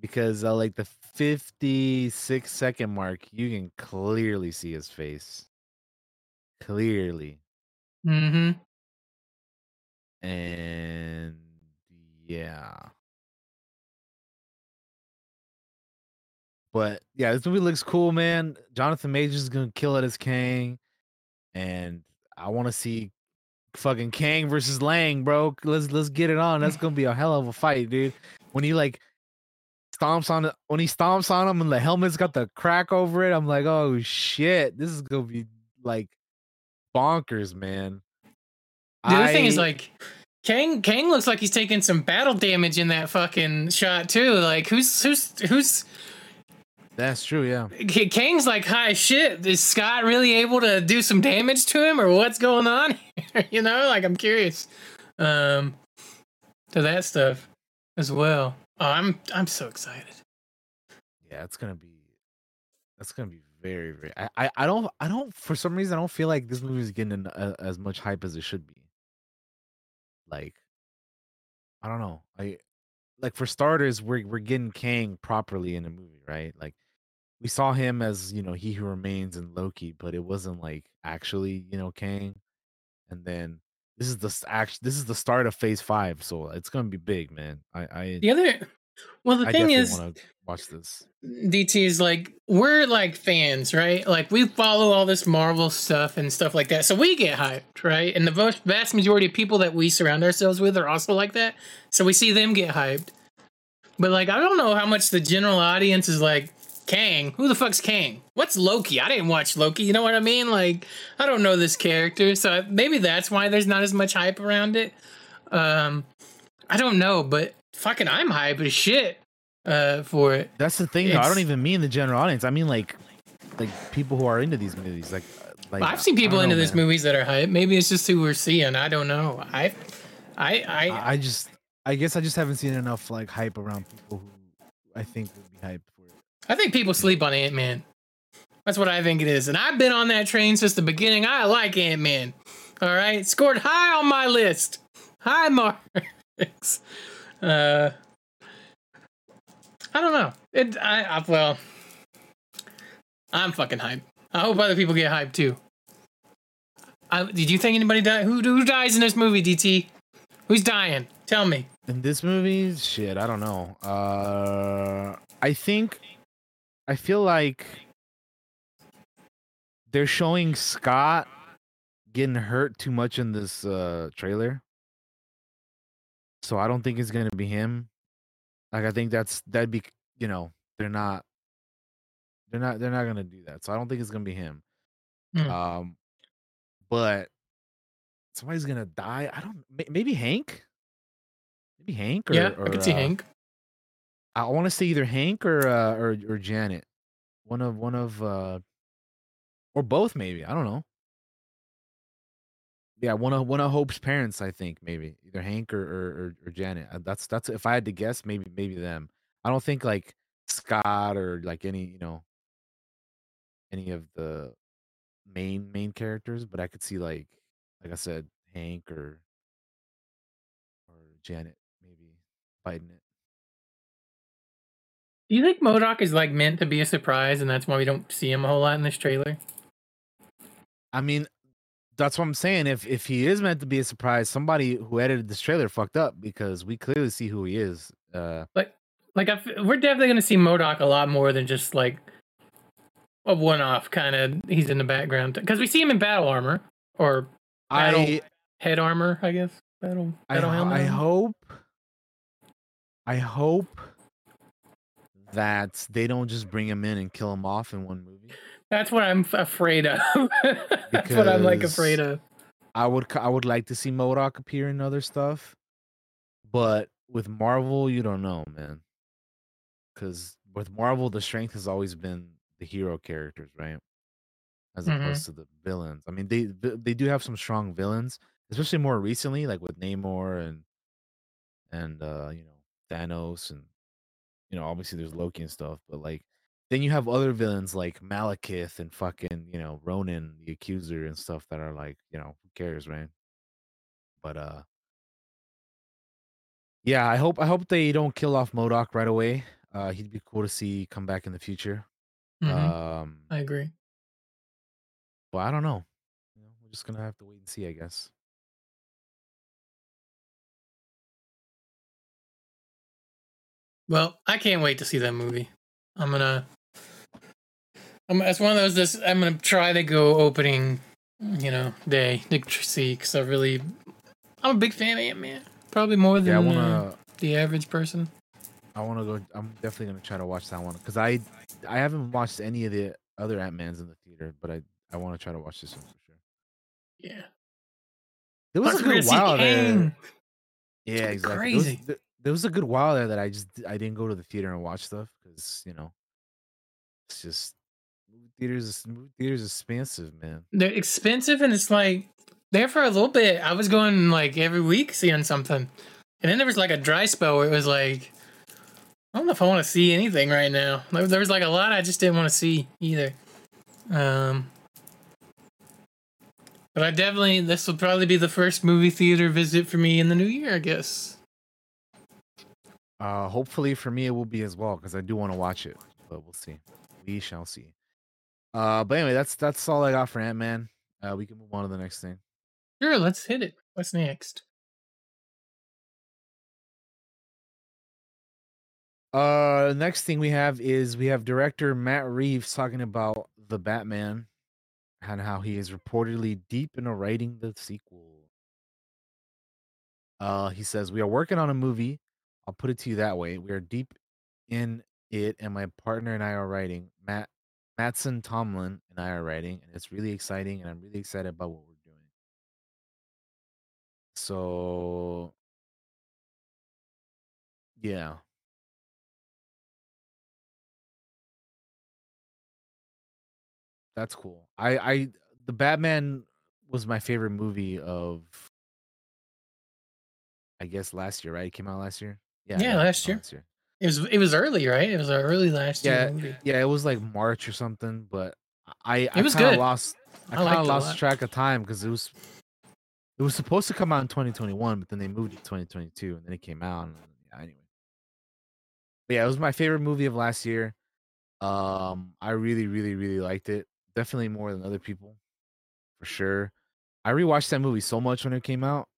because uh, like the 56 second mark you can clearly see his face clearly Mm-hmm. and yeah but yeah this movie looks cool man. Jonathan majors is gonna kill it as kang and i want to see fucking kang versus lang bro. Let's let's get it on. That's gonna be a hell of a fight dude. When he like stomps on when he stomps on him and the helmet's got the crack over it i'm like oh shit. This is gonna be like bonkers man. The other thing is like Kang Kang looks like he's taking some battle damage in that fucking shot too. Like who's who's who's that's true yeah K- Kang's like hi shit. Is Scott really able to do some damage to him or what's going on? here? you know, like I'm curious. Um to that stuff as well. Oh, I'm I'm so excited. yeah it's gonna be that's gonna be very very. I, I I don't I don't for some reason I don't feel like this movie is getting a, as much hype as it should be. Like, I don't know. I like for starters, we're we're getting Kang properly in the movie, right? Like, we saw him as you know he who remains in Loki, but it wasn't like actually you know Kang. And then this is the act. This is the start of Phase Five, so uh, it's gonna be big, man. I I The other, well, the I thing is, watch this. DT is like we're like fans, right? Like we follow all this Marvel stuff and stuff like that, so we get hyped, right? And the vast majority of people that we surround ourselves with are also like that, so we see them get hyped. But like, I don't know how much the general audience is like Kang. Who the fuck's Kang? What's Loki? I didn't watch Loki. You know what I mean? Like, I don't know this character, so maybe that's why there's not as much hype around it. Um, I don't know, but fucking, I'm hype as shit uh for it. That's the thing, though. I don't even mean the general audience. I mean like like people who are into these movies. Like like I've seen people into know, man. movies that are hype. Maybe it's just who we're seeing. I don't know. I, I, I, I just I guess I just haven't seen enough like hype around people who I think would be it. I think people sleep on Ant Man. That's what I think it is, and I've been on that train since the beginning. I like Ant Man. All right, scored high on my list. High marks. Uh, I don't know. It. I, I. Well, I'm fucking hyped. I hope other people get hyped too. I, did you think anybody died? Who who dies in this movie? DT. Who's dying? Tell me. In this movie, shit, I don't know. Uh I think I feel like they're showing Scott getting hurt too much in this uh trailer. So I don't think it's gonna be him. Like I think that's that'd be you know, they're not they're not they're not gonna do that. So I don't think it's gonna be him. Hmm. Um but somebody's gonna die. I don't maybe Hank? Maybe Hank or, yeah, or I could see uh, Hank. I want to say either Hank or uh, or or Janet. One of one of uh or both maybe. I don't know. Yeah, one of one of Hope's parents, I think maybe either Hank or or, or, Janet. Uh, That's that's if I had to guess, maybe maybe them. I don't think like Scott or like any you know any of the main main characters, but I could see like like I said Hank or or Janet maybe fighting it. Do you think MODOK is like meant to be a surprise, and that's why we don't see him a whole lot in this trailer? I mean, that's what I'm saying. If if he is meant to be a surprise, somebody who edited this trailer fucked up because we clearly see who he is. Uh, Like, like I f- we're definitely gonna see MODOK a lot more than just like a one-off kind of. He's in the background because we see him in battle armor or Battle- I head armor, I guess. Battle, I, battle helmet. I hope I hope that they don't just bring him in and kill him off in one movie. That's what I'm afraid of. that's what I'm like afraid of. I would I would like to see MODOK appear in other stuff, but with Marvel, you don't know, man. Because with Marvel, the strength has always been the hero characters, right? As Mhm. opposed to the villains. I mean, they they do have some strong villains, especially more recently, like with Namor and and uh, you know Thanos, and you know obviously there's Loki and stuff, but like then you have other villains like Malekith and fucking you know Ronan the Accuser and stuff that are like you know who cares, right? But uh, yeah, I hope I hope they don't kill off MODOK right away. Uh, he'd be cool to see come back in the future. Mhm, Um, I agree. but I don't know. You know, we're just gonna have to wait and see, I guess. Well, I can't wait to see that movie. I'm gonna. I'm, it's one of those. This I'm gonna try to go opening, you know, day to see because I really, I'm a big fan of Ant Man. Probably more than Yeah, uh, wanna. the average person. I want to go. I'm definitely gonna try to watch that one because I I haven't watched any of the other Ant Mans in the theater, but I I want to try to watch this one for sure. Yeah. There was Plus a good while there. Yeah, exactly. There was- There, there was a good while there that I just I didn't go to the theater and watch stuff because you know it's just movie theaters. Movie theaters expensive, man. They're expensive, and it's like there for a little bit. I was going like every week seeing something, and then there was like a dry spell where it was like I don't know if I want to see anything right now. There was like a lot I just didn't want to see either. Um, but I definitely this will probably be the first movie theater visit for me in the new year. I guess. Uh, hopefully for me it will be as well because I do want to watch it, but we'll see. We shall see. Uh, but anyway, that's that's all I got for Ant Man. Uh, we can move on to the next thing. Sure, let's hit it. What's next? Uh, next thing we have is we have director Matt Reeves talking about the Batman and how he is reportedly deep into writing the sequel. Uh, he says we are working on a movie. I'll put it to you that way. We are deep in it, and my partner and I are writing. Matt Mattson Tomlin and I are writing, and it's really exciting, and I'm really excited about what we're doing. So, yeah. That's cool. I I the Batman was my favorite movie of I guess last year, right? It came out last year. Yeah, came last out year. It was it was early, right? It was an early last Yeah, year movie. yeah, it was like March or something, but I I It was kind of good. lost I I kind of lost track of time because it was it was supposed to come out in 2021, but then they moved it to 2022, and then it came out. And, yeah, anyway, but yeah, it was my favorite movie of last year. Um, I really, really, really liked it. Definitely more than other people, for sure. I rewatched that movie so much when it came out,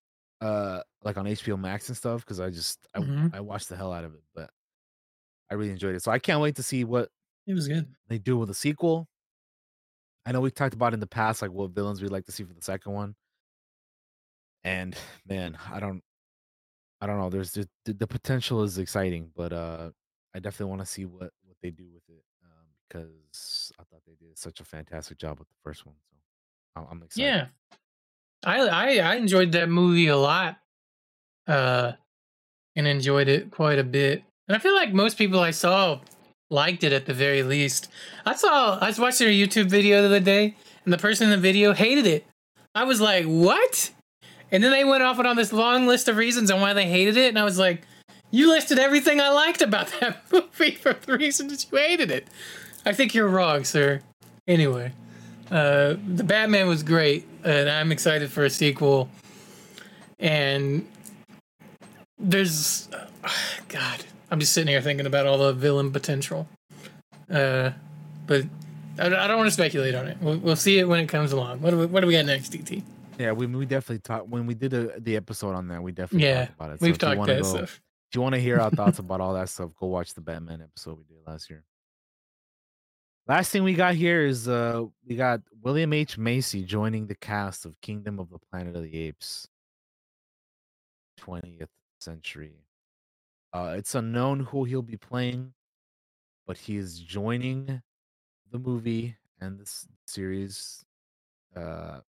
uh, like on HBO Max and stuff, because I just I, Mhm. I watched the hell out of it. But I really enjoyed it, so I can't wait to see what It was good. they do with a sequel. I know we talked about in the past, like what villains we'd like to see for the second one. And man, I don't, I don't know. There's the, the, the potential is exciting, but uh, I definitely want to see what what they do with it um, because I thought they did such a fantastic job with the first one. So I'm, I'm excited. Yeah. I I I enjoyed that movie a lot. Uh and enjoyed it quite a bit. And I feel like most people I saw liked it at the very least. I saw I was watching a YouTube video the other day and the person in the video hated it. I was like, "What?" And then they went off on this long list of reasons on why they hated it and I was like, "You listed everything I liked about that movie for the reasons you hated it." I think you're wrong, sir. Anyway, uh, the Batman was great, and I'm excited for a sequel. And there's, God, I'm just sitting here thinking about all the villain potential. Uh, but I, I don't want to speculate on it. We'll, we'll see it when it comes along. What do we, what do we got next, DT? Yeah, we we definitely talked when we did a, the episode on that. We definitely Yeah, talked about it. we've if you talked that stuff. If you want to hear our thoughts about all that stuff, go watch the Batman episode we did last year. Last thing we got here is uh we got William H. Macy joining the cast of Kingdom of the Planet of the Apes 20th century. Uh it's unknown who he'll be playing, but he is joining the movie and this series uh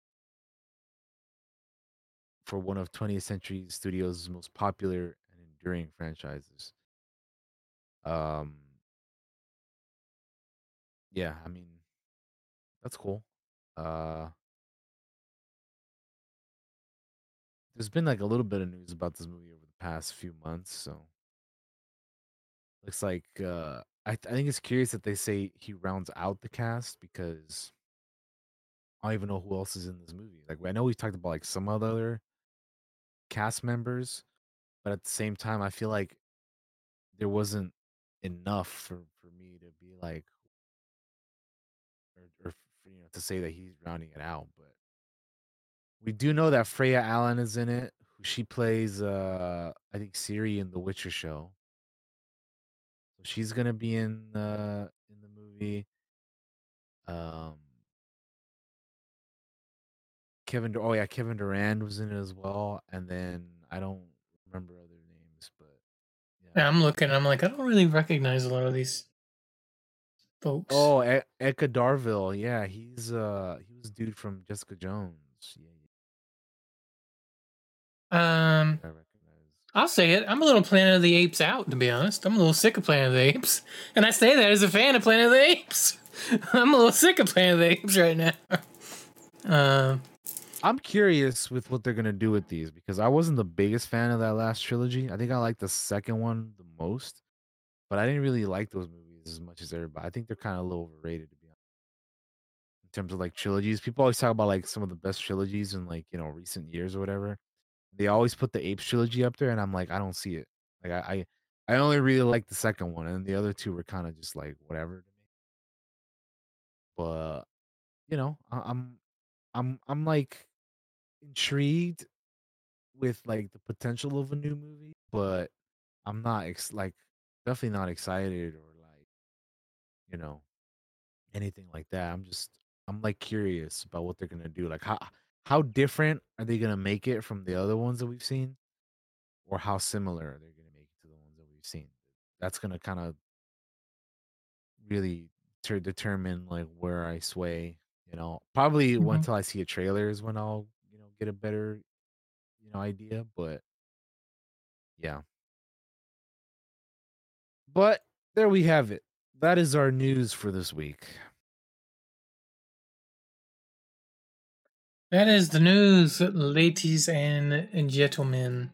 for one of 20th century studios most popular and enduring franchises. Um yeah, I mean that's cool. Uh there's been like a little bit of news about this movie past few months, so looks like uh I, th- I think it's curious that they say he rounds out the cast because I don't even know who else is in this movie. Like I know we talked about like some other cast members, but at the same time, I feel like there wasn't enough for for me to be like, or, or for, you know, to say that he's rounding it out. But we do know that Freya Allan is in it. She plays, uh, I think Ciri in The Witcher show. So she's gonna be in uh in the movie. Um. Kevin, Dur- oh yeah, Kevin Durand was in it as well, and then I don't remember other names, but Yeah, I'm looking. I'm like, I don't really recognize a lot of these folks. Oh, e- Eka Darville. Yeah, he's uh he was dude from Jessica Jones. Yeah, Um. I'll say it. I'm a little Planet of the Apes out, to be honest. I'm a little sick of Planet of the Apes. And I say that as a fan of Planet of the Apes. I'm a little sick of Planet of the Apes right now. Um, I'm curious with what they're gonna do with these because I wasn't the biggest fan of that last trilogy. I think I like the second one the most. but I didn't really like those movies as much as everybody. I think they're kind of a little overrated to be honest. In terms of like trilogies, people always talk about like some of the best trilogies in like you know recent years or whatever. They always put the Apes trilogy up there, and I'm like, I don't see it. Like I, I, I only really like the second one, and the other two were kind of just like whatever to me. But you know, I, I'm, I'm, I'm like intrigued with like the potential of a new movie, but I'm not ex- like definitely not excited or like you know anything like that. I'm just I'm like curious about what they're gonna do. Like how how different are they gonna make it from the other ones that we've seen, or how similar are they gonna make it to the ones that we've seen? That's gonna kind of really ter- determine like where I sway. You know, probably Mhm. until I see a trailer is when I'll you know get a better you know idea. But yeah, but there we have it. That is our news for this week. That is the news, ladies and gentlemen.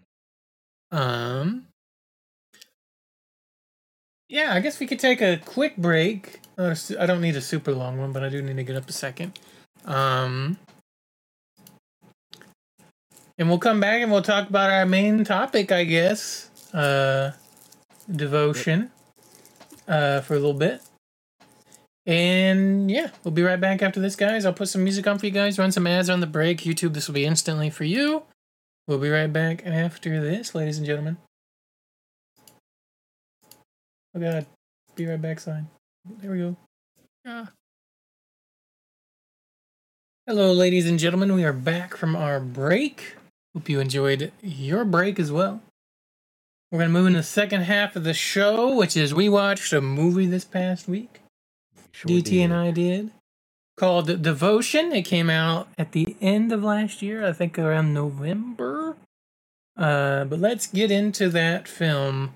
Um, yeah, I guess we could take a quick break. I don't need a super long one, but I do need to get up a second. Um, and we'll come back and we'll talk about our main topic, I guess. Uh, devotion. Uh, for a little bit. And yeah, we'll be right back after this, guys. I'll put some music on for you guys, run some ads on the break. YouTube, this will be instantly for you. We'll be right back after this, ladies and gentlemen. Oh god, be right back sign. There we go. Ah. Hello, ladies and gentlemen. We are back from our break. Hope you enjoyed your break as well. We're gonna move into the second half of the show, which is we watched a movie this past week. Sure DT and. I did. Called Devotion. It came out at the end of last year, I think around November. Uh, but let's get into that film.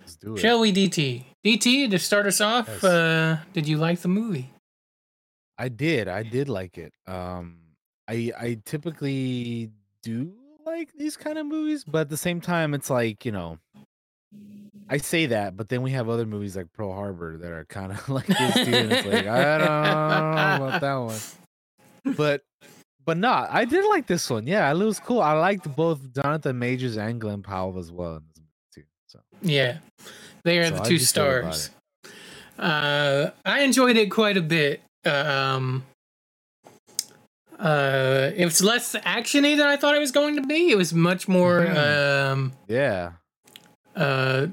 Let's do it. Shall we, DT? DT, to start us off, Yes. uh, did you like the movie? I did. I did like it. Um I I typically do like these kind of movies, but at the same time it's like, you know, I say that, but then we have other movies like Pearl Harbor that are kind of like this and it's like I don't know about that one. But but not. I did like this one. Yeah, it was cool. I liked both Jonathan Majors and Glenn Powell as well in this movie too. So Yeah, they are So the two you feel about stars. Uh, I enjoyed it quite a bit. Um, uh, it was less actiony than I thought it was going to be. It was much more, Mhm. um, yeah. uh,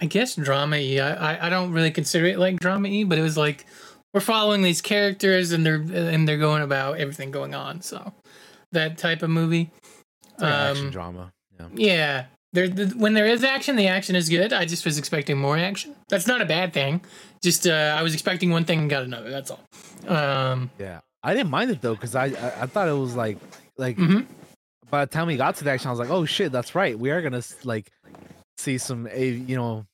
I guess drama y. I, I I don't really consider it like drama y, but it was like we're following these characters and they're and they're going about everything going on. So that type of movie. Like action Um, drama. Yeah. Yeah. There, the, when there is action, the action is good. I just was expecting more action. That's not a bad thing. Just uh, I was expecting one thing and got another. That's all. Um, Yeah, I didn't mind it though because I, I I thought it was like like Mhm. by the time we got to the action, I was like, oh shit, that's right. We are gonna like see some a you know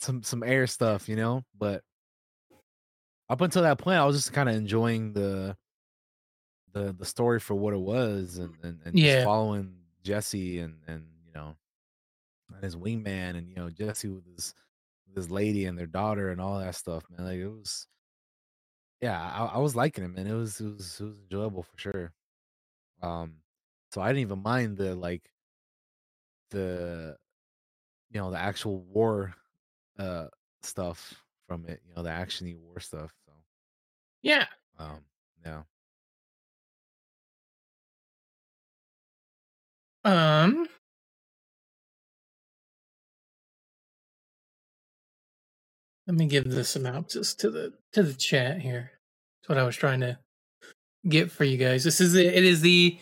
some some air stuff, you know. But up until that point, I was just kind of enjoying the the the story for what it was and and, and Yeah. just following Jesse and and you know and his wingman and you know Jesse with his his lady and their daughter and all that stuff, man. Like it was yeah, I, I was liking it, man. It was it was it was enjoyable for sure. Um, so I didn't even mind the like the you know the actual war uh stuff from it, you know, the actiony war stuff. So yeah. um yeah. Um. Let me give the synopsis to the to the chat here. That's what I was trying to get for you guys. This is the, it is the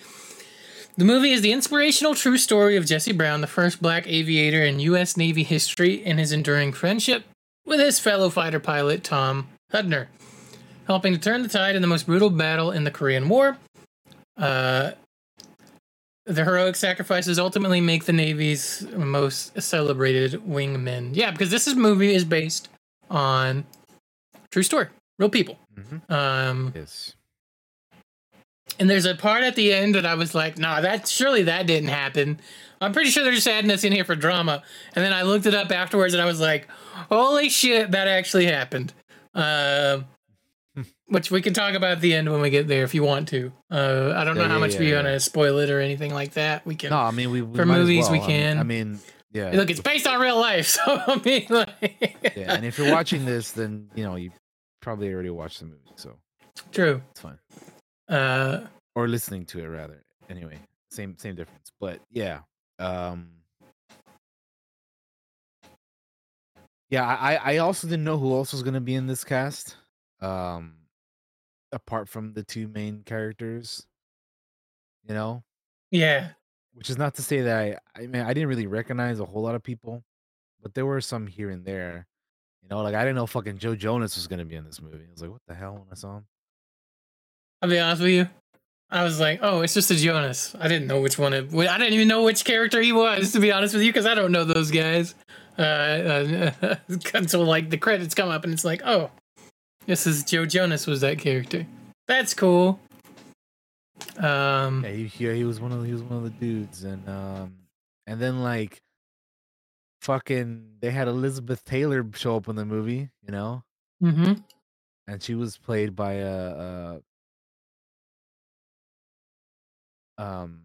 the movie is the inspirational true story of Jesse Brown, the first black aviator in U.S. Navy history, and his enduring friendship with his fellow fighter pilot Tom Hudner, helping to turn the tide in the most brutal battle in the Korean War. Uh, the heroic sacrifices ultimately make the Navy's most celebrated wingmen. Yeah, because this is movie is based on true story, real people. hmm Um, Yes. And there's a part at the end that I was like, nah, that surely that didn't happen. I'm pretty sure they're just adding this in here for drama. And then I looked it up afterwards and I was like, holy shit, that actually happened. Uh, which we can talk about at the end when we get there if you want to. Uh, I don't know Yeah, how yeah, much yeah, we want to spoil it or anything like that. We can. No, I mean we, we For movies, we well. I mean- can. I mean, yeah. Look, it's based on real life, so I mean, like, yeah, and if you're watching this, then you know you probably already watched the movie, so true. it's fine. Uh, Or listening to it rather. Anyway, same same difference. But yeah, um, yeah. I I also didn't know who else was gonna be in this cast, um, apart from the two main characters. You know, yeah, which is not to say that I I mean I didn't really recognize a whole lot of people, but there were some here and there. You know, like I didn't know fucking Joe Jonas was gonna be in this movie. I was like, what the hell when I saw him? I'll be honest with you. I was like, oh, it's just a Jonas. I didn't know which one. It, I didn't even know which character he was, to be honest with you, because I don't know those guys. Uh, uh, until like the credits come up and it's like, oh, this is Joe Jonas was that character. That's cool. Um, Yeah, he, he he was one of the, he was one of the dudes, and um, and then like, fucking, they had Elizabeth Taylor show up in the movie, you know, Mm-hmm. and she was played by a, uh um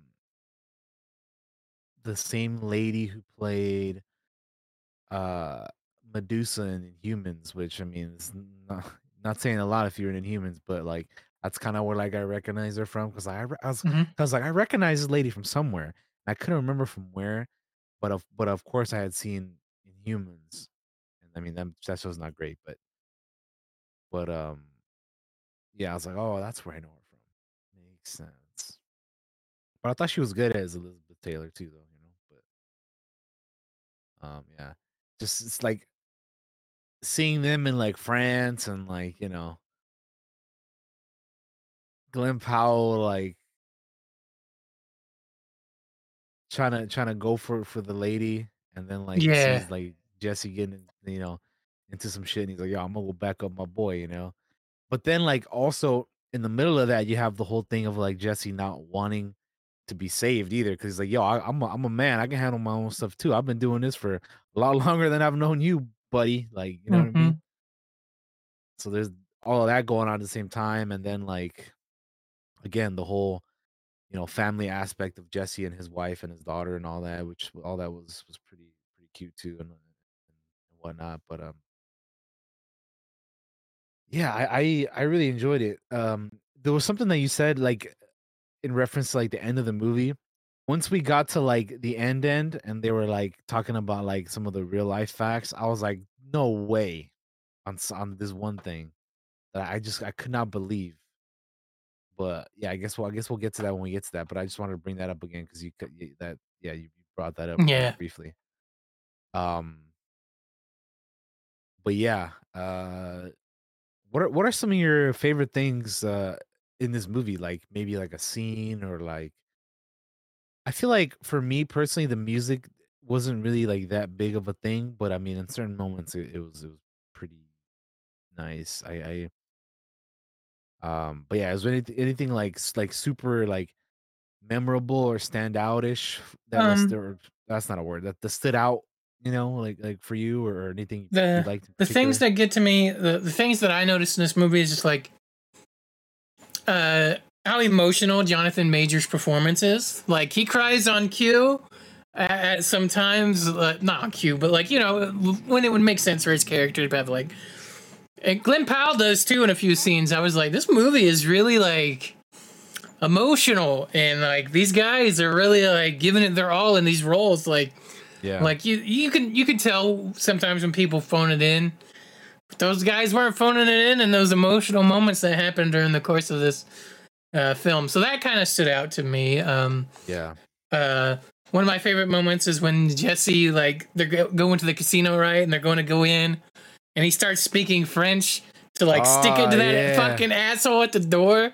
the same lady who played uh Medusa in Humans, which I mean, is not not saying a lot if you're in Inhumans, but like that's kind of where like I recognize her from because I, I was Mhm. I was like I recognize this lady from somewhere. I couldn't remember from where, but of but of course I had seen Inhumans, and I mean that that show's not great, but but um yeah, I was like, oh, that's where I know her from. Makes sense. But I thought she was good as Elizabeth Taylor too, though. You know, but um, yeah, just it's like seeing them in like France and like you know Glenn Powell like trying to trying to go for for the lady, and then like Yeah. sees like Jesse getting you know into some shit, and he's like, "Yo, I'm gonna go back up my boy," you know. But then like also in the middle of that, you have the whole thing of like Jesse not wanting to be saved either, because he's like, "Yo, I, I'm a, I'm a man. I can handle my own stuff too. I've been doing this for a lot longer than I've known you, buddy. Like, you know what I mean?" So there's all of that going on at the same time, and then like again the whole you know family aspect of Jesse and his wife and his daughter and all that, which all that was was pretty pretty cute too and, and whatnot. But um, yeah, I, I I really enjoyed it. Um, there was something that you said like in reference to like the end of the movie. Once we got to like the end end and they were like talking about like some of the real life facts, I was like, no way on s- on this one thing that I just I could not believe. But yeah, I guess well, I guess we'll get to that when we get to that. But I just wanted to bring that up again because you could that yeah you brought that up Yeah. briefly. Um, but yeah, uh, what are what are some of your favorite things uh in this movie? Like maybe like a scene or like I feel like for me personally, the music wasn't really like that big of a thing, but I mean, in certain moments, it, it was it was pretty nice. I, I um, but yeah, is there anything anything like like super like memorable or stand outish that was Um, or that's not a word that that stood out, you know, like like for you or, or anything The- in the things that get to me the, the things that i noticed in this movie is just like uh how emotional jonathan major's performance is. Like he cries on cue at, sometimes uh, not on cue but like you know when it would make sense for his character to have like and glenn powell does too in a few scenes. I was like this movie is really like emotional and like these guys are really like giving it their all in these roles. Like yeah, like you, you can you can tell sometimes when people phone it in. Those guys weren't phoning it in, and those emotional moments that happened during the course of this uh, film. So that kind of stood out to me. Um, yeah, uh, one of my favorite moments is when Jesse like they're going to the casino, right, and they're going to go in, and he starts speaking French to like stick it Oh, to that yeah. fucking asshole at the door.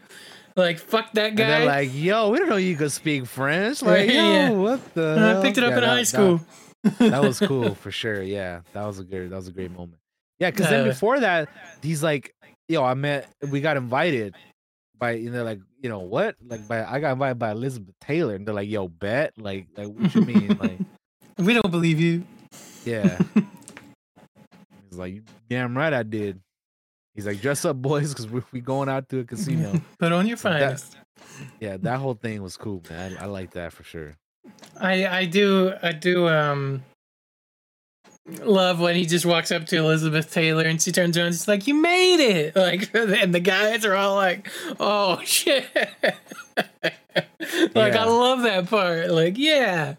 Like fuck that and guy. they're like, "Yo, we don't know you could speak French." Like, yo, Yeah. what the? And I picked it up Yeah, in that- high that- school. that was cool for sure. Yeah, that was a good. That was a great moment. Yeah, because then Uh, before that, he's like, "Yo, I met. We got invited by you know like you know what? Like by I got invited by Elizabeth Taylor and they're like yo bet. Like like what you mean? Like we don't believe you. yeah. He's like damn right I did. He's like dress up boys because we we going out to a casino. Put on your So that- finest. yeah that whole thing was cool man. I, I like that for sure. I I do I do um love when he just walks up to Elizabeth Taylor and she turns around and she's like, You made it! Like and the guys are all like, Oh shit. Like Yeah. I love that part. Like, yeah.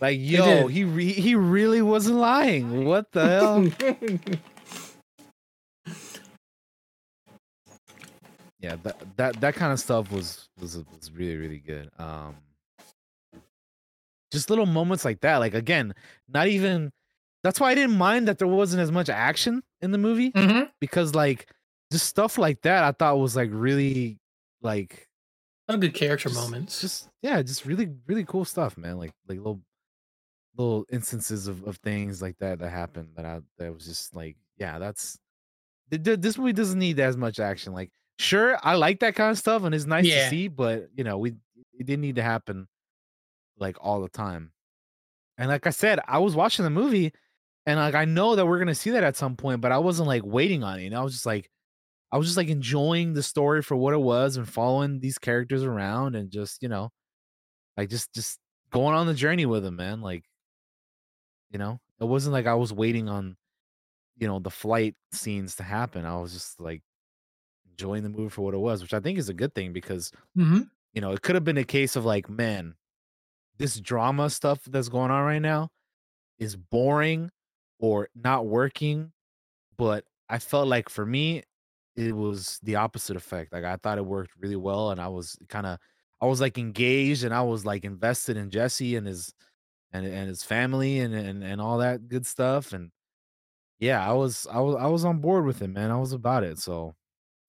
like yo he re- he really wasn't lying. What the hell? Yeah that that that kind of stuff was was was really really good. Um just little moments like that. Like again not even that's why i didn't mind that there wasn't as much action in the movie hmm because like just stuff like that i thought was like really like Some good character just, moments. just yeah just really really cool stuff man like like little little instances of, of things like that that happened that i that was just like yeah that's th- th- this movie doesn't need as much action like sure i like that kind of stuff and it's nice Yeah. to see but you know we it didn't need to happen like all the time and like i said i was watching the movie and like i know that we're gonna see that at some point but i wasn't like waiting on it you know i was just like i was just like enjoying the story for what it was and following these characters around and just you know like just just going on the journey with them man like you know it wasn't like i was waiting on you know the flight scenes to happen i was just like enjoying the movie for what it was which i think is a good thing because hmm you know it could have been a case of like man this drama stuff that's going on right now is boring or not working but i felt like for me it was the opposite effect like i thought it worked really well and i was kind of i was like engaged and i was like invested in jesse and his and and his family and and, and all that good stuff and yeah i was i was i was on board with it man i was about it so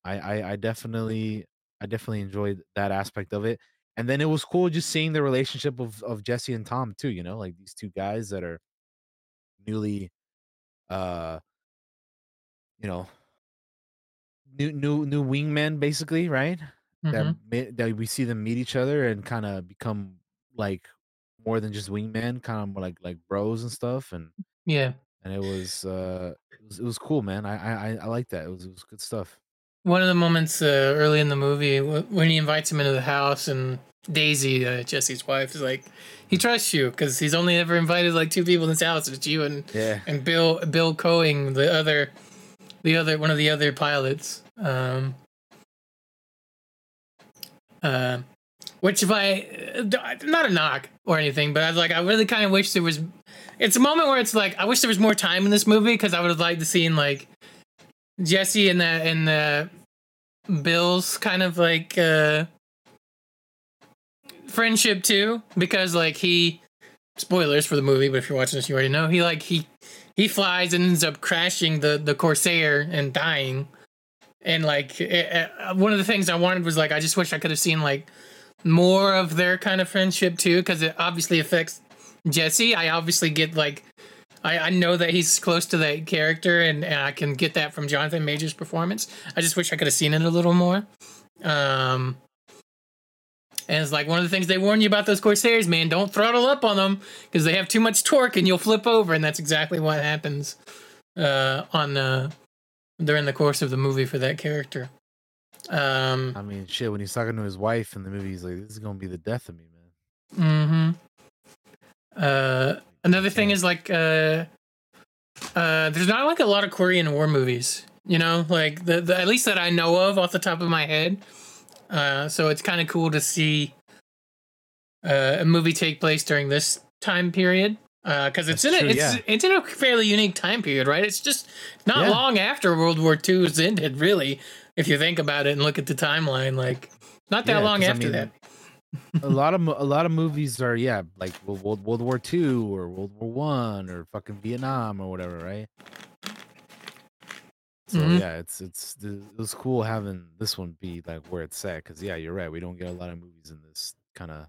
i i, I definitely i definitely enjoyed that aspect of it and then it was cool just seeing the relationship of of jesse and tom too you know like these two guys that are newly uh you know new new new wingmen basically right? Hmm that that we see them meet each other and kind of become like more than just wingmen kind of more like like bros and stuff and Yeah. and it was uh it was, it was cool man. I i i I like that. It was it was good stuff. One of the moments uh, early in the movie when he invites him into the house and Daisy, uh, Jesse's wife, is like, he trusts you because he's only ever invited like two people in his house. It's you and yeah and Bill Bill Koenig, the other, the other one of the other pilots. Um, uh, which if I uh, not a knock or anything, but I was like, I really kind of wish there was. It's a moment where it's like I wish there was more time in this movie because I would have liked to seen like Jesse and the and the Bill's kind of like uh friendship too because like he spoilers for the movie but if you're watching this you already know he like he he flies and ends up crashing the the corsair and dying. And like it, uh, one of the things i wanted was like i just wish i could have seen like more of their kind of friendship too because it obviously affects jesse. I obviously get like I, I know that he's close to that character and, and i can get that from jonathan major's performance. I just wish i could have seen it a little more. Um and it's like one of the things they warn you about those Corsairs, man. Don't throttle up on them because they have too much torque and you'll flip over. And that's exactly what happens uh, on uh, during the course of the movie for that character. Um, i mean shit when he's talking to his wife in the movie he's like this is gonna be the death of me man Mm-hmm. Uh, another thing is like uh, uh, there's not like a lot of Korean war movies. You know, like the, the at least that I know of off the top of my head. Uh, so it's kind of cool to see uh, a movie take place during this time period because it's That's in true, a, it's yeah. it's in a fairly unique time period, right? It's just not Yeah. long after World War II has ended, really. If you think about it and look at the timeline, like not that Yeah, long 'cause, I after mean, that. a lot of a lot of movies are yeah like World, World, World War II or World War One or fucking Vietnam or whatever, right? So Mhm. yeah, it's it's it was cool having this one be like where it's set because yeah, you're right. We don't get a lot of movies in this kind of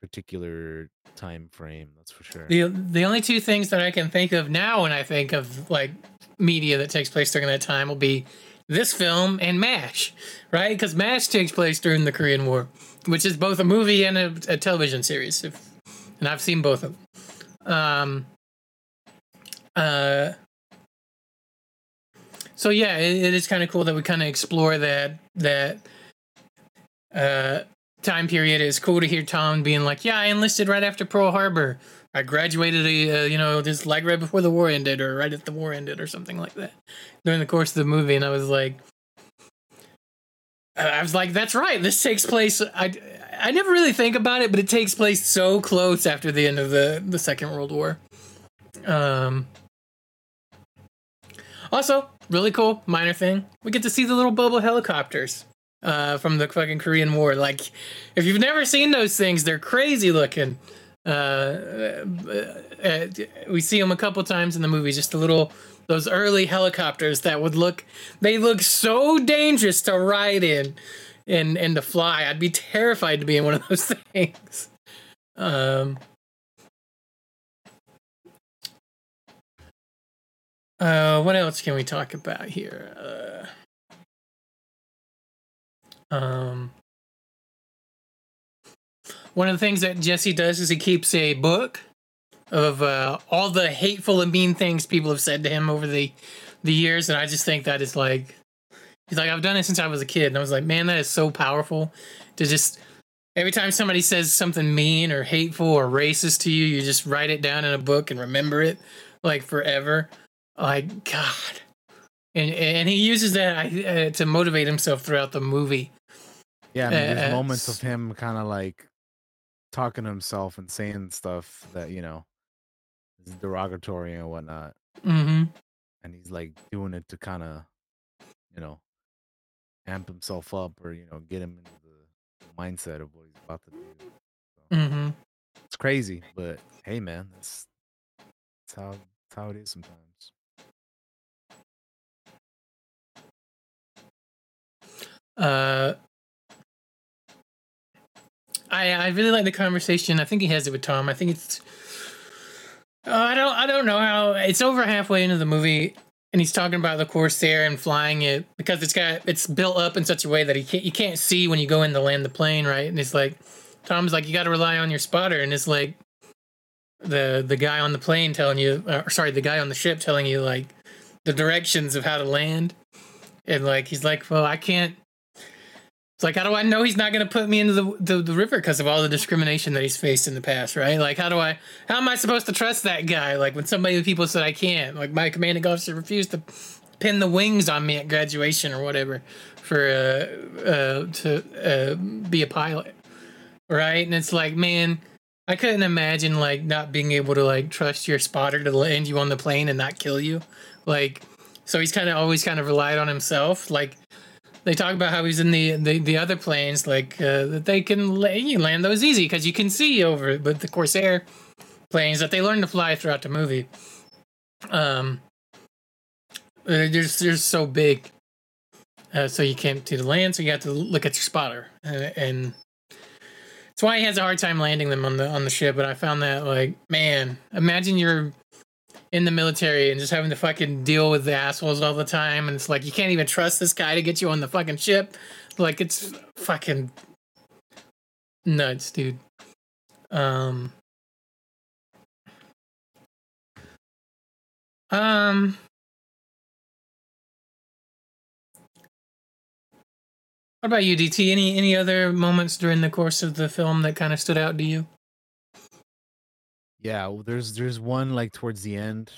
particular time frame. That's for sure. The the only two things that I can think of now when I think of like media that takes place during that time will be this film and MASH, right? Because MASH takes place during the Korean War, which is both a movie and a, a television series. If, and I've seen both of them. Um, uh, so yeah, it, it is kind of cool that we kind of explore that that uh, time period. It's cool to hear Tom being like, "Yeah, I enlisted right after Pearl Harbor. I graduated, uh, you know, just like right before the war ended, or right at the war ended, or something like that." During the course of the movie, and I was like, I was like, "That's right. This takes place." I I never really think about it, but it takes place so close after the end of the the Second World War. Um. Also, really cool minor thing. We get to see the little bubble helicopters uh, from the fucking Korean War. Like, if you've never seen those things, they're crazy looking. Uh, uh, uh, we see them a couple times in the movie. Just the little those early helicopters that would look they look so dangerous to ride in and and to fly. I'd be terrified to be in one of those things. Um. Uh, what else can we talk about here? Uh, um, one of the things that Jesse does is he keeps a book of uh, all the hateful and mean things people have said to him over the the years, and I just think that is like he's like I've done it since I was a kid, and I was like, man, that is so powerful to just every time somebody says something mean or hateful or racist to you, you just write it down in a book and remember it like forever. Like God, and and he uses that uh, to motivate himself throughout the movie. Yeah, I mean, Uh, there's moments of him kind of like talking to himself and saying stuff that you know is derogatory and whatnot, Mm-hmm. and he's like doing it to kind of, you know, amp himself up or you know get him into the mindset of what he's about to do. So, Mm-hmm. It's crazy, but hey, man, that's that's how that's how it is sometimes. Uh, I I really like the conversation. I think he has it with Tom. I think it's. Uh, I don't I don't know how it's over halfway into the movie, and he's talking about the Corsair and flying it because it's got it's built up in such a way that he can't you can't see when you go in to land the plane, right? And it's like Tom's like you got to rely on your spotter, and it's like the the guy on the plane telling you, or sorry, the guy on the ship telling you like the directions of how to land, and like he's like, well, I can't. It's like, how do I know he's not going to put me into the, the, the river because of all the discrimination that he's faced in the past, right? Like, how do I, how am I supposed to trust that guy? Like, when somebody, people said I can't, like, my commanding officer refused to pin the wings on me at graduation or whatever for, uh, uh, to, uh, be a pilot, right? And it's like, man, I couldn't imagine, like, not being able to, like, trust your spotter to land you on the plane and not kill you. Like, so he's kind of always kind of relied on himself. Like, they talk about how he's in the the, the other planes like uh, that they can la- you land those easy because you can see over it but the corsair planes that they learn to fly throughout the movie. Um uh, they're just they're so big uh, so you can't see the land so you have to look at your spotter. Uh, and that's why he has a hard time landing them on the on the ship but i found that like man imagine you're in the military and just having to fucking deal with the assholes all the time. And it's like you can't even trust this guy to get you on the fucking ship. Like it's fucking nuts dude. Um um what about you dt any any other moments during the course of the film that kind of stood out to you Yeah, well, there's there's one like towards the end,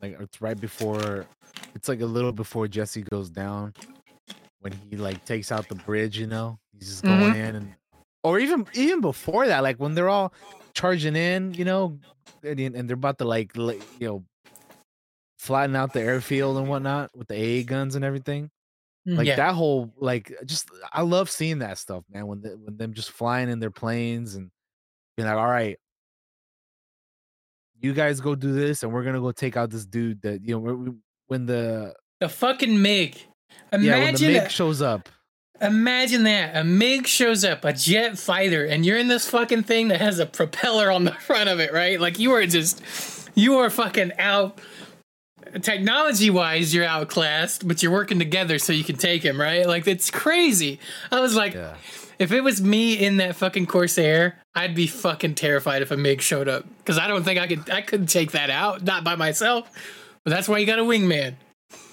like it's right before, it's like a little before Jesse goes down, when he like takes out the bridge. You know, he's just mm-hmm. going in, and or even even before that, like when they're all charging in, you know, and, and they're about to like li- you know flatten out the airfield and whatnot with the AA guns and everything. Mm, like yeah that whole like just I love seeing that stuff, man. When the, when them just flying in their planes and being like, all right, you guys go do this, and we're gonna go take out this dude that you know we- when the the fucking mig yeah when the MiG that- shows up. Imagine that. A MiG shows up, a jet fighter, and you're in this fucking thing that has a propeller on the front of it, right? Like you are just you are fucking out technology wise, you're outclassed, but you're working together so you can take him, right? Like it's crazy. I was like, Yeah. If it was me in that fucking Corsair, I'd be fucking terrified if a MiG showed up because I don't think I could. I couldn't take that out, not by myself. But that's why you got a wingman.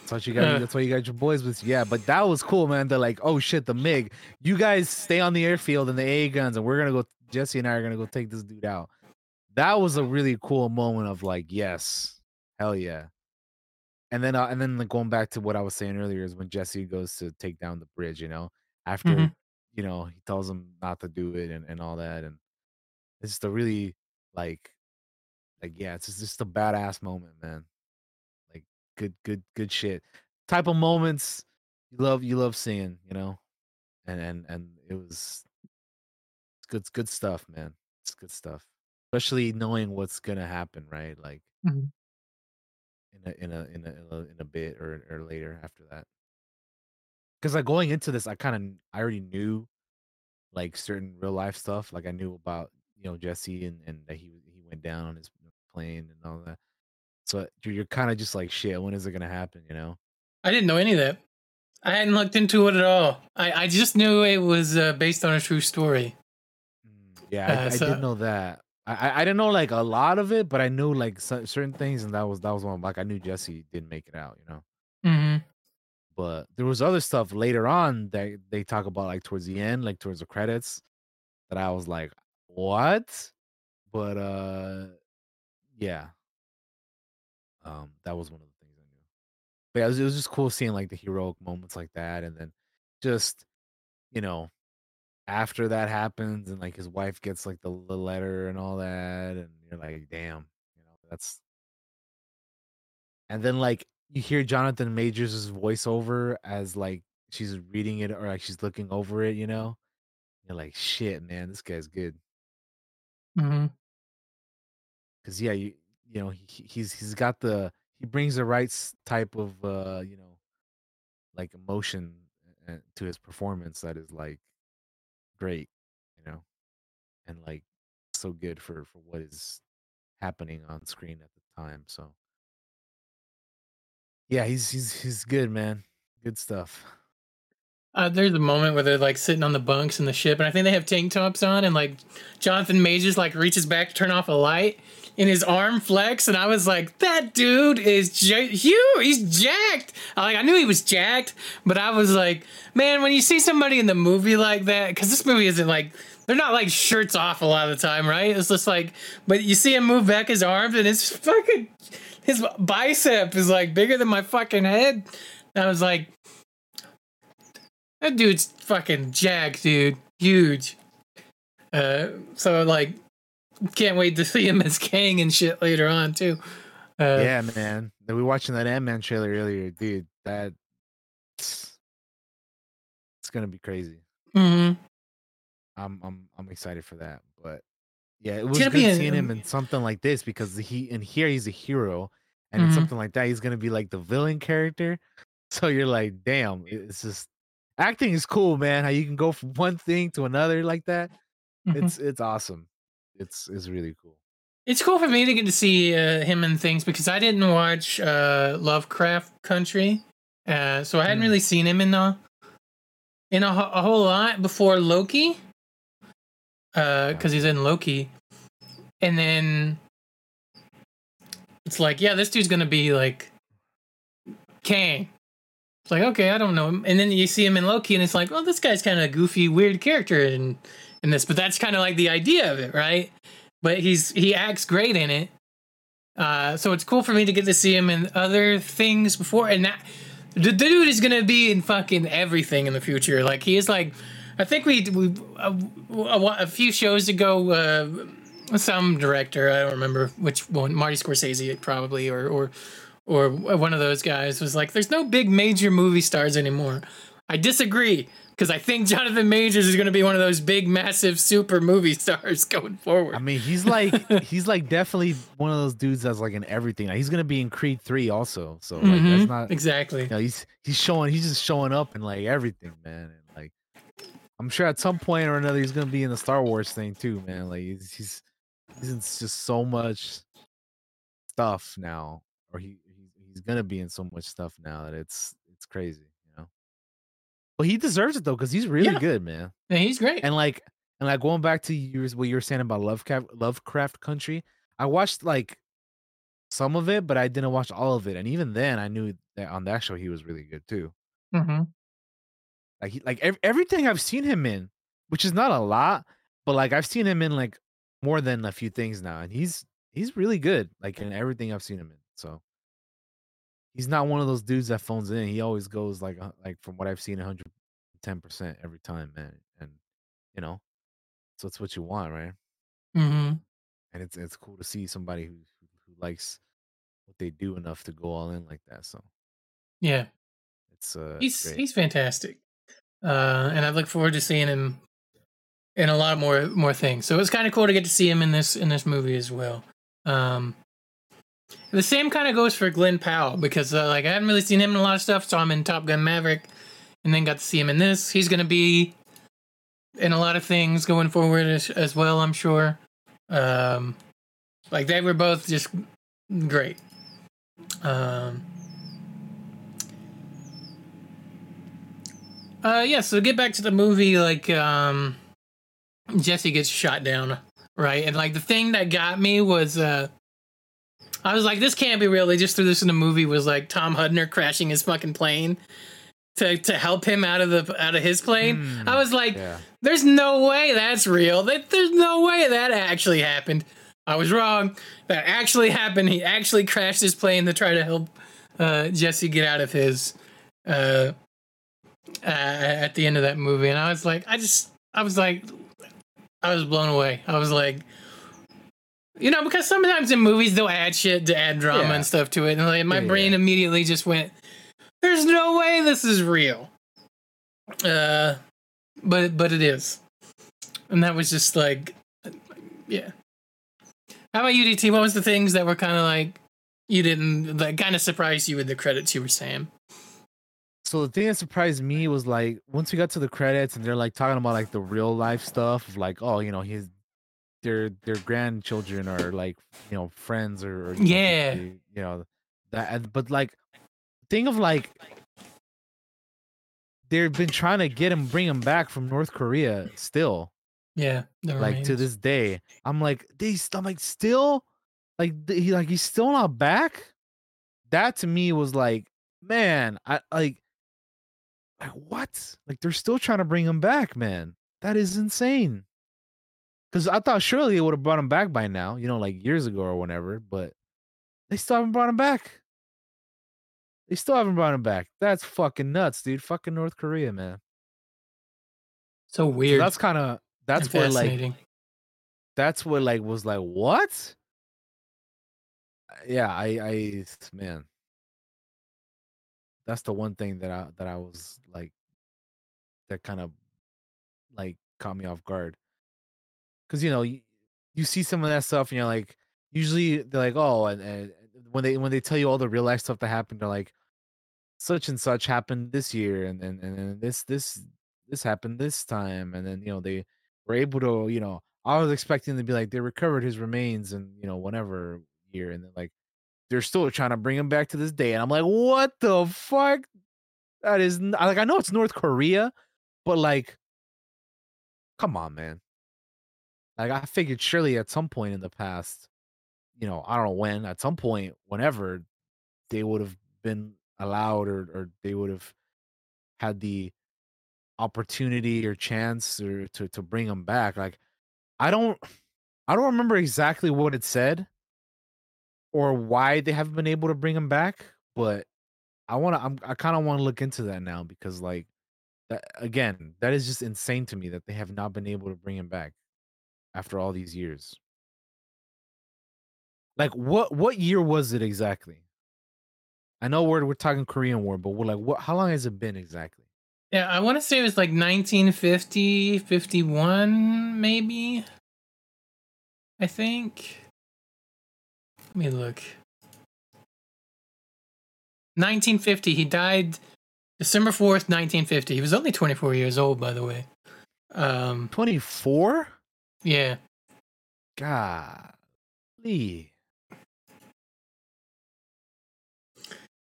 That's what you got. Uh. that's why you got your boys with you. Yeah, but that was cool, man. They're like, oh shit, the MiG. You guys stay on the airfield and the A guns, and we're gonna go. Jesse and I are gonna go take this dude out. That was a really cool moment of like, yes, hell yeah. And then, uh, and then like, going back to what I was saying earlier is when Jesse goes to take down the bridge. You know, after Mhm. You know he tells him not to do it and and all that, and it's just a really like, like yeah, it's just, just a badass moment, man. Like good good good shit. Type of moments you love you love seeing you know? And and and it was it's good it's good stuff man. It's good stuff. Especially knowing what's gonna happen right? Like Mhm. in a in a in a in a, in a bit or or later after that because like going into this i kind of i already knew like certain real life stuff like i knew about you know jesse and and that he he went down on his plane and all that so you're, you're kind of just like shit when is it gonna happen you know I didn't know any of that. I hadn't looked into it at all. I, I just knew it was uh, based on a true story. Mm, Yeah, I, Uh, I so- did know that. I, I I didn't know like a lot of it, but I knew like certain things, and that was that was one. Like I knew Jesse didn't make it out, you know. hmm But there was other stuff later on that they talk about, like towards the end, like towards the credits, that I was like, what? But uh, yeah, um, that was one of the things I knew. But yeah, it was, it was just cool seeing like the heroic moments like that, and then just you know after that happens and like his wife gets like the, the letter and all that and you're like damn you know that's and then like you hear jonathan majors voiceover as like she's reading it or like she's looking over it you know? You're like shit man this guy's good. Hmm because yeah you you know he, he's he's got the he brings the right type of uh you know like emotion to his performance that is like great you know? And like so good for for what is happening on screen at the time so yeah he's he's he's good man good stuff Uh, there's a moment where they're like sitting on the bunks in the ship, and I think they have tank tops on, and like Jonathan Majors like reaches back to turn off a light, and his arm flex, and I was like, that dude is ja- huge. He's jacked. I, like I knew he was jacked, but I was like, man, when you see somebody in the movie like that, because this movie isn't like they're not like shirts off a lot of the time, right? It's just like, but you see him move back his arms, and it's fucking his bicep is like bigger than my fucking head. And I was like, that dude's fucking jacked, dude. Huge. Uh, so like, can't wait to see him as Kang and shit later on too. Uh, yeah man we were watching that ant-man trailer earlier dude that it's gonna be crazy mhm. i'm i'm i'm excited for that but yeah it was good be seeing him in something like this because he in here he's a hero and in Mhm. something like that he's gonna be like the villain character so you're like damn it's just acting is cool man how you can go from one thing to another like that Mhm. it's it's awesome it's it's really cool It's cool for me to get to see uh, him in things because I didn't watch uh, Lovecraft Country, uh, so I hadn't Hmm. really seen him in a in a, a whole lot before Loki, because he's in Loki, and then it's like, yeah, this dude's gonna be like Kang. It's like, okay, I don't know him, and then you see him in Loki, and it's like, well, this guy's kind of a goofy, weird character in in this, but that's kind of like the idea of it, right? but he's he acts great in it. Uh, so it's cool for me to get to see him in other things before, and that the, the dude is gonna be in fucking everything in the future. Like he is like, I think we we a, a, a few shows ago, uh, some director I don't remember which one, Marty Scorsese probably, or or or one of those guys was like, "There's no big major movie stars anymore." I disagree because I think Jonathan Majors is going to be one of those big, massive, super movie stars going forward. I mean, he's like he's like definitely one of those dudes that's like in everything. Like, he's gonna be in Creed three also. So like Mhm, that's not exactly. you know, he's he's showing he's just showing up in like everything, man. And I'm sure at some point or another he's gonna be in the Star Wars thing too, man. Like he's he's, he's in just so much stuff now, or he he's, he's gonna be in so much stuff now that it's it's crazy, you know. But he deserves it though, because he's really Yeah. good, man. Yeah, he's great. And like and like going back to yours what you were saying about Lovecraft Lovecraft Country, I watched like some of it, but I didn't watch all of it. And even then I knew that on that show he was really good too. hmm Like he, like ev- everything I've seen him in, which is not a lot, but like I've seen him in like more than a few things now, and he's he's really good. Like in everything I've seen him in. So he's not one of those dudes that phones in. He always goes like like from what I've seen, 110 percent every time, man. And you know, so it's what you want, right? Mm-hmm. And it's it's cool to see somebody who who, who likes what they do enough to go all in like that. So Yeah, it's uh he's great. he's fantastic. Uh, and I look forward to seeing him in a lot more more things. So it was kind of cool to get to see him in this in this movie as well. Um, the same kind of goes for Glenn Powell because uh, like I haven't really seen him in a lot of stuff. Saw him in Top Gun Maverick, and then got to see him in this. He's gonna be in a lot of things going forward as, as well. I'm sure. Um, like they were both just great. Um, uh, yeah. So get back to the movie, like um, Jesse gets shot down, right? And like the thing that got me was uh I was like, this can't be real. They just threw this in the movie was like Tom Hudner crashing his fucking plane to to help him out of the out of his plane. Hmm, I was like, yeah. there's no way that's real. That there's no way that actually happened. I was wrong. That actually happened. He actually crashed his plane to try to help uh, Jesse get out of his uh, uh, at the end of that movie. And I was like, I just, I was like, I was blown away. I was like, you know, because sometimes in movies they'll add shit to add drama Yeah. and stuff to it, and like my Yeah, brain yeah. immediately just went, "There's no way this is real." Uh, but but it is, and that was just like, yeah. How about you, DT? What was the things that were kind of like you didn't that kind of surprised you with the credits you were saying? So the thing that surprised me was like once we got to the credits and they're like talking about like the real life stuff of like oh you know his their their grandchildren are like you know friends or, or Yeah. you know that but like thing of like they've been trying to get him bring him back from North Korea still. Yeah, like to this day. I'm like they I'm like still like he like he's still not back? That to me was like man I like like what? Like they're still trying to bring him back man. That is insane. Because I thought surely they would have brought him back by now you know like years ago or whatever but they still haven't brought him back. They still haven't brought him back. That's fucking nuts dude. Fucking North Korea man. So So weird. that's kind of that's where like fascinating. that's what like was like what? Uh, yeah i i man that's the one thing that i that i was like that kind of like caught me off guard. Because you know you, you see some of that stuff and you're like usually they're like oh and, and when they when they tell you all the real life stuff that happened they're like such and such happened this year and then and then this this this happened this time and then you know they were able to you know i was expecting to be like they recovered his remains and you know whatever year and then like they're still trying to bring him back to this day and i'm like what the fuck? That is like i know it's north korea but like come on man. Like i figured surely at some point in the past you know i don't know when at some point whenever they would have been allowed or or they would have had the opportunity or chance or to to bring him back like i don't i don't remember exactly what it said or why they haven't been able to bring him back but i want to I'm, i kind of want to look into that now because like that again that is just insane to me that they have not been able to bring him back after all these years like what what year was it exactly i know we're we're talking korean war but we're like what how long has it been exactly Yeah, I want to say it was like 1950, 51, maybe. I think. Let me look. 1950. He died December 4th, 1950. He was only 24 years old, by the way. Um, 24 yeah. god Lee.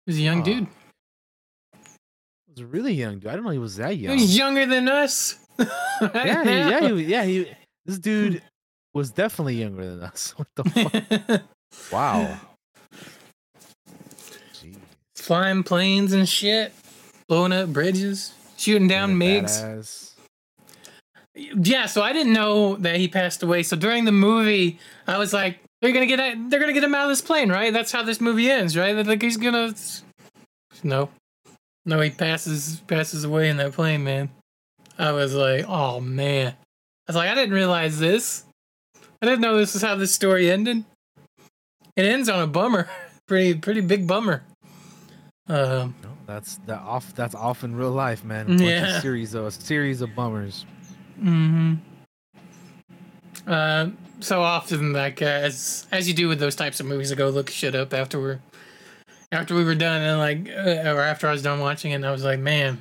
was a young dude. He was a really young dude. I don't know he was that young. He was younger than us. yeah, he, yeah, he, yeah. He, this dude was definitely younger than us. What the fuck? Wow. Flying planes and shit, blowing up bridges, shooting down Yeah, MiGs. badass. Yeah, so I didn't know that he passed away. So during the movie, I was like, they're gonna get they're gonna get him out of this plane, right? That's how this movie ends, right? They're like he's gonna no, no, he passes passes away in that plane, man. I was like, oh man. I was like, I didn't realize this. I didn't know this is how this story ended. It ends on a bummer, pretty pretty big bummer. Um, No, that's that off. That's off in real life, man. A Yeah. series of a series of bummers. hmm Uh, so often, like uh, as as you do with those types of movies, I go look shit up after we're after we were done, and like uh, or after I was done watching it, and I was like, man.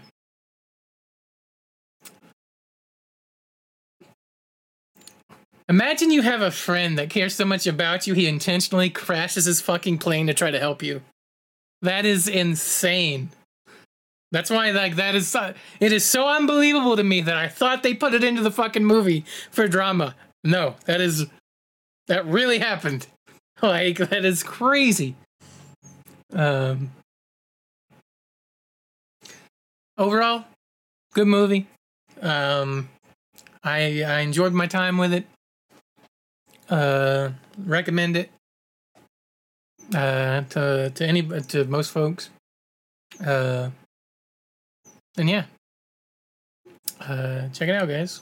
Imagine you have a friend that cares so much about you, he intentionally crashes his fucking plane to try to help you. That is insane. That's why, like, that is so, it is so unbelievable to me that I thought they put it into the fucking movie for drama. No, that is that really happened. Like, that is crazy. Um, overall, good movie. Um, I I enjoyed my time with it. Uh, recommend it. Uh, to to any to most folks. Uh, and yeah. Uh, check it out, guys.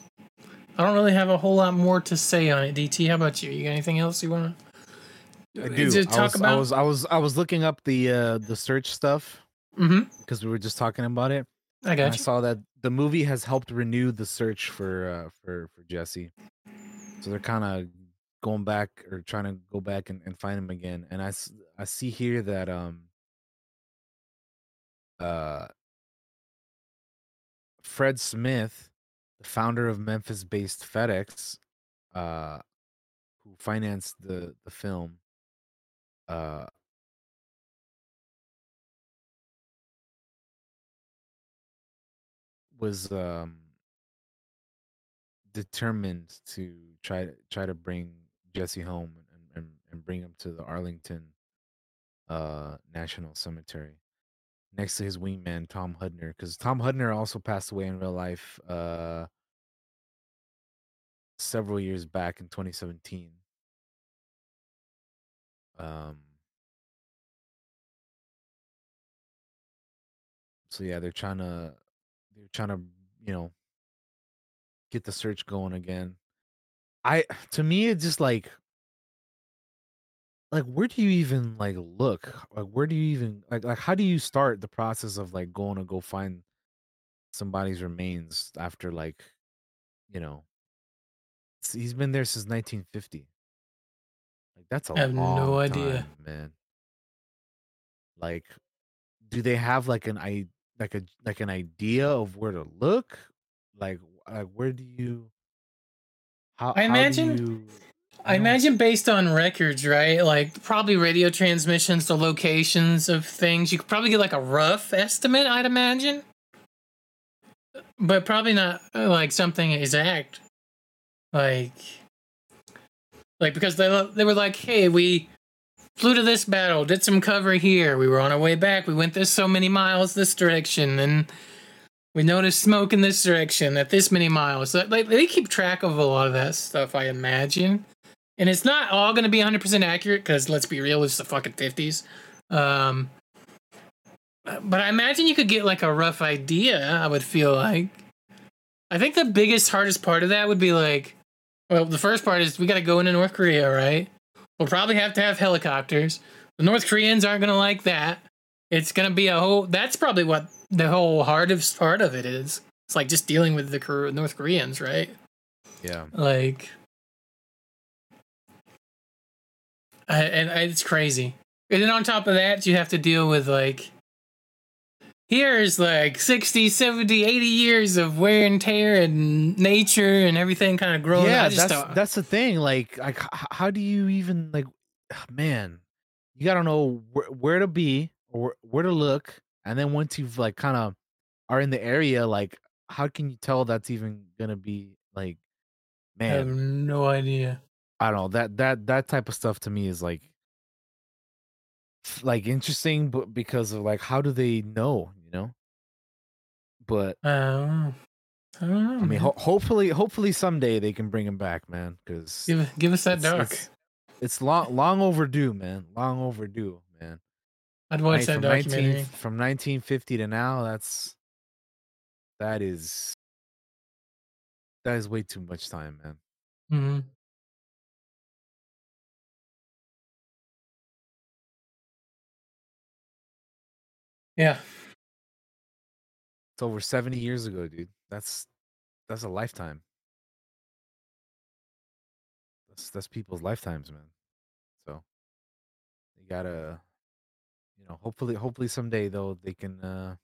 I don't really have a whole lot more to say on it. DT, how about you? You got anything else you want to? I do. To I talk was, I was I was I was looking up the uh the search stuff mm-hmm. because we were just talking about it. I I got you. saw that the movie has helped renew the search for uh for for Jesse. So they're kind of going back or trying to go back and, and find him again. And I, I see here that um uh Fred Smith, the founder of Memphis-based FedEx, uh who financed the the film uh was um determined to try to try to bring Jesse home and, and, and bring him to the Arlington uh National Cemetery next to his wingman Tom Hudner because Tom Hudner also passed away in real life uh several years back in 2017 um so yeah they're trying to they're trying to you know get the search going again i to me it's just like like where do you even like look? Like where do you even like like how do you start the process of like going to go find somebody's remains after like you know he's been there since 1950 like that's a I have no idea. time, man. Like do they have like an i like a like an idea of where to look? Like like where do you how I how imagine- you- I imagine based on records, right? Like probably radio transmissions, the locations of things. You could probably get like a rough estimate, I'd imagine, but probably not uh, like something exact. Like, like because they they were like, hey, we flew to this battle, did some cover here. We were on our way back. We went this so many miles this direction, and we noticed smoke in this direction at this many miles. Like they keep track of a lot of that stuff, I imagine. And it's not all going to be 100% accurate because let's be real, it's the fucking 50s. Um, but I imagine you could get like a rough idea, I would feel like. I think the biggest, hardest part of that would be like, well, the first part is we got to go into North Korea, right? We'll probably have to have helicopters. The North Koreans aren't going to like that. It's going to be a whole, that's probably what the whole hardest part of it is. It's like just dealing with the North Koreans, right? yeah Like, I, and I- it's crazy. And then on top of that, you have to deal with like, here's like 60, 70, 80 years of wear and tear and nature and everything kind of growing. yeah that's don't- that's the thing like like how do you even like man you gotta know where, where to be or where to look, and then once you've like kind of are in the area, like how can you tell that's even gonna be like, man? I have no idea. I don't know that that that type of stuff to me is like like interesting, but because of like how do they know, you know? But I don't know. I don't know. I mean, ho- hopefully, hopefully someday they can bring him back, man. Because give give us that it's- doc. It's, it's long, long overdue, man. Long overdue. I'd watch that from documentary. from 1950 to now. That's that is that is way too much time, man. Mm-hmm. Yeah. It's over 70 years ago, dude. That's that's a lifetime. That's that's people's lifetimes, man. So you gotta, know, hopefully, hopefully someday though they can uh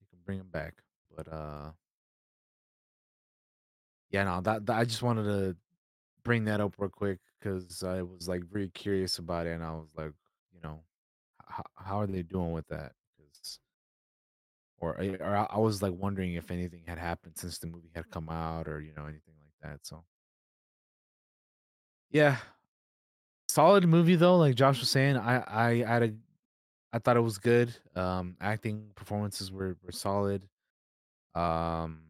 they can bring him back. But uh yeah, no, that, that I just wanted to bring that up real quick because I was like very curious about it, and I was like, you know, how how are they doing with that? 'Cause- or I- or I I was like wondering if anything had happened since the movie had come out, or you know anything like that. So yeah, solid movie though. Like Josh was saying, I I I had a I thought it was good. Um, acting performances were were solid. Um,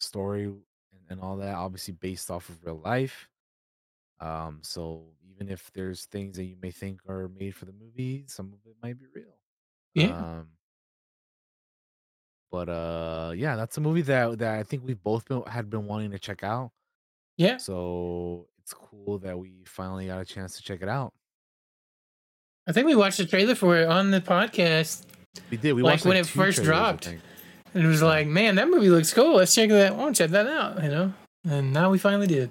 story and, and all that obviously based off of real life. Um, so even if there's things that you may think are made for the movie, some of it might be real. Yeah. Um, but uh, yeah, that's a movie that that I think we've both been had been wanting to check out. Yeah. So it's cool that we finally got a chance to check it out. I think we watched the trailer for it on the podcast. We did. We Like watched when it first trailers, dropped. And it was like, man, that movie looks cool. Let's check that. I want to check that out, you know? And now we finally did.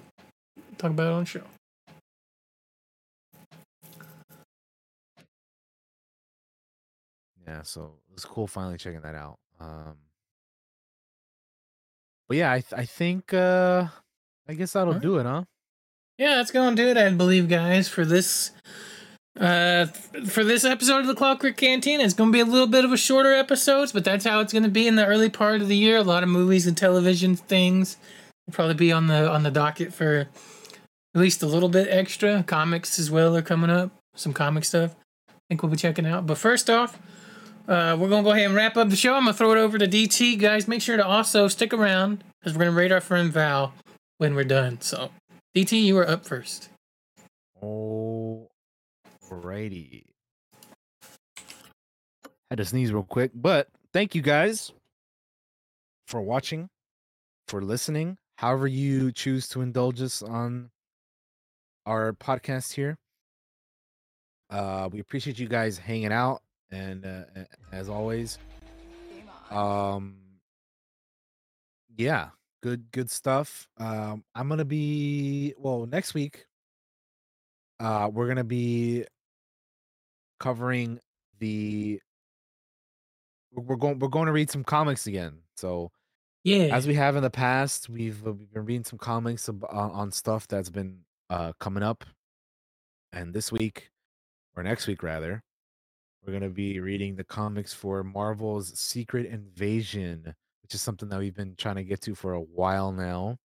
Talk about it on show. Yeah, so it was cool finally checking that out. Um, but yeah, I th- I think uh, I guess that'll Alright. do it, huh? Yeah, that's gonna do it, I believe, guys, for this uh for this episode of the Clockwork Cantina. It's gonna be a little bit of a shorter episodes, but that's how it's gonna be in the early part of the year. A lot of movies and television things will probably be on the on the docket for at least a little bit extra. Comics as well are coming up. Some comic stuff. I think we'll be checking out. But first off, uh, we're gonna go ahead and wrap up the show. I'm gonna throw it over to DT, guys. Make sure to also stick around because we're gonna rate our friend Val when we're done. So, DT, you are up first. Alrighty. Had to sneeze real quick, but thank you guys for watching, for listening. However, you choose to indulge us on our podcast here. Uh, we appreciate you guys hanging out, and uh, as always, um, yeah, good good stuff. Um, I'm gonna be well next week. Uh, we're gonna be covering the. We're going. We're going to read some comics again. So Yeah. as we have in the past, we've, we've been reading some comics on, on stuff that's been uh coming up, and this week or next week rather, we're gonna be reading the comics for Marvel's Secret Invasion, is something that we've been trying to get to for a while now.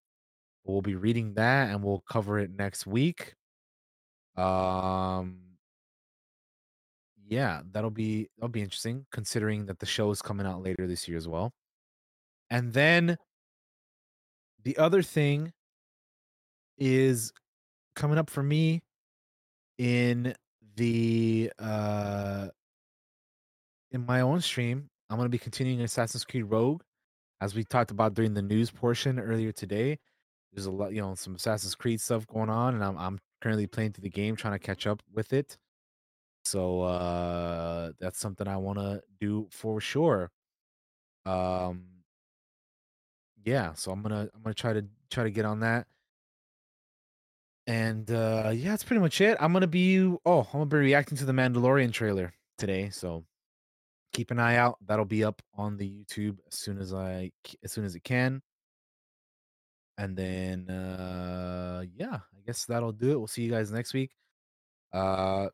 We'll be reading that, and we'll cover it next week. Um, yeah, that'll be that'll be interesting, considering that the show is coming out later this year as well. And then the other thing is coming up for me in the uh in my own stream. I'm gonna be continuing Assassin's Creed Rogue, as we talked about during the news portion earlier today. There's a lot, you know, some Assassin's Creed stuff going on, and I'm I'm currently playing through the game, trying to catch up with it. So uh that's something I want to do for sure. Um yeah, so I'm gonna I'm gonna try to try to get on that. And uh yeah, that's pretty much it. I'm gonna be oh, I'm gonna be reacting to the Mandalorian trailer today, so keep an eye out. That'll be up on the YouTube as soon as I as soon as it can. And then uh yeah, I guess that'll do it. We'll see you guys next week. Uh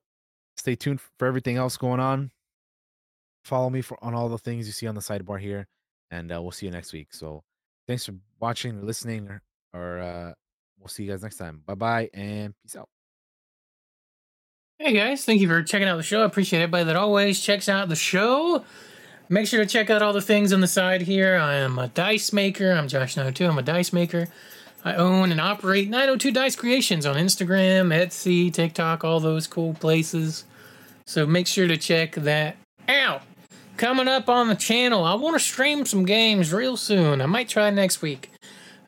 stay tuned for everything else going on. Follow me for on all the things you see on the sidebar here, and uh, we'll see you next week. So, thanks for watching listening, or, or uh, we'll see you guys next time. Bye bye, and peace out. Hey guys, thank you for checking out the show. I appreciate everybody that always checks out the show. Make sure to check out all the things on the side here. I am a dice maker. I'm Josh 902. I'm a dice maker. I own and operate 902 Dice Creations on Instagram, Etsy, TikTok, all those cool places. So make sure to check that out. Coming up on the channel, I want to stream some games real soon. I might try next week.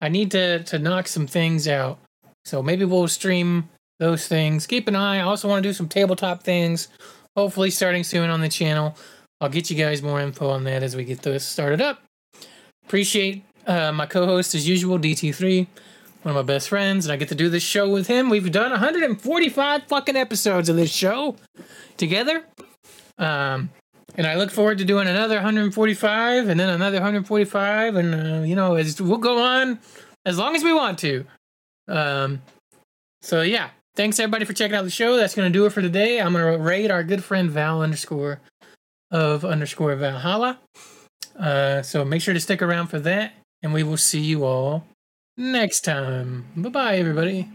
I need to, to knock some things out. So maybe we'll stream those things. Keep an eye. I also want to do some tabletop things, hopefully starting soon on the channel. I'll get you guys more info on that as we get this started up. Appreciate uh, my co-host as usual, DT3, one of my best friends, and I get to do this show with him. We've done 145 fucking episodes of this show together. Um, and I look forward to doing another 145 and then another 145, and uh, you know, as we'll go on as long as we want to. Um, so yeah, thanks everybody for checking out the show. That's gonna do it for today. I'm gonna raid our good friend Val underscore of underscore Valhalla. Uh, so make sure to stick around for that, and we will see you all next time. Bye bye, everybody.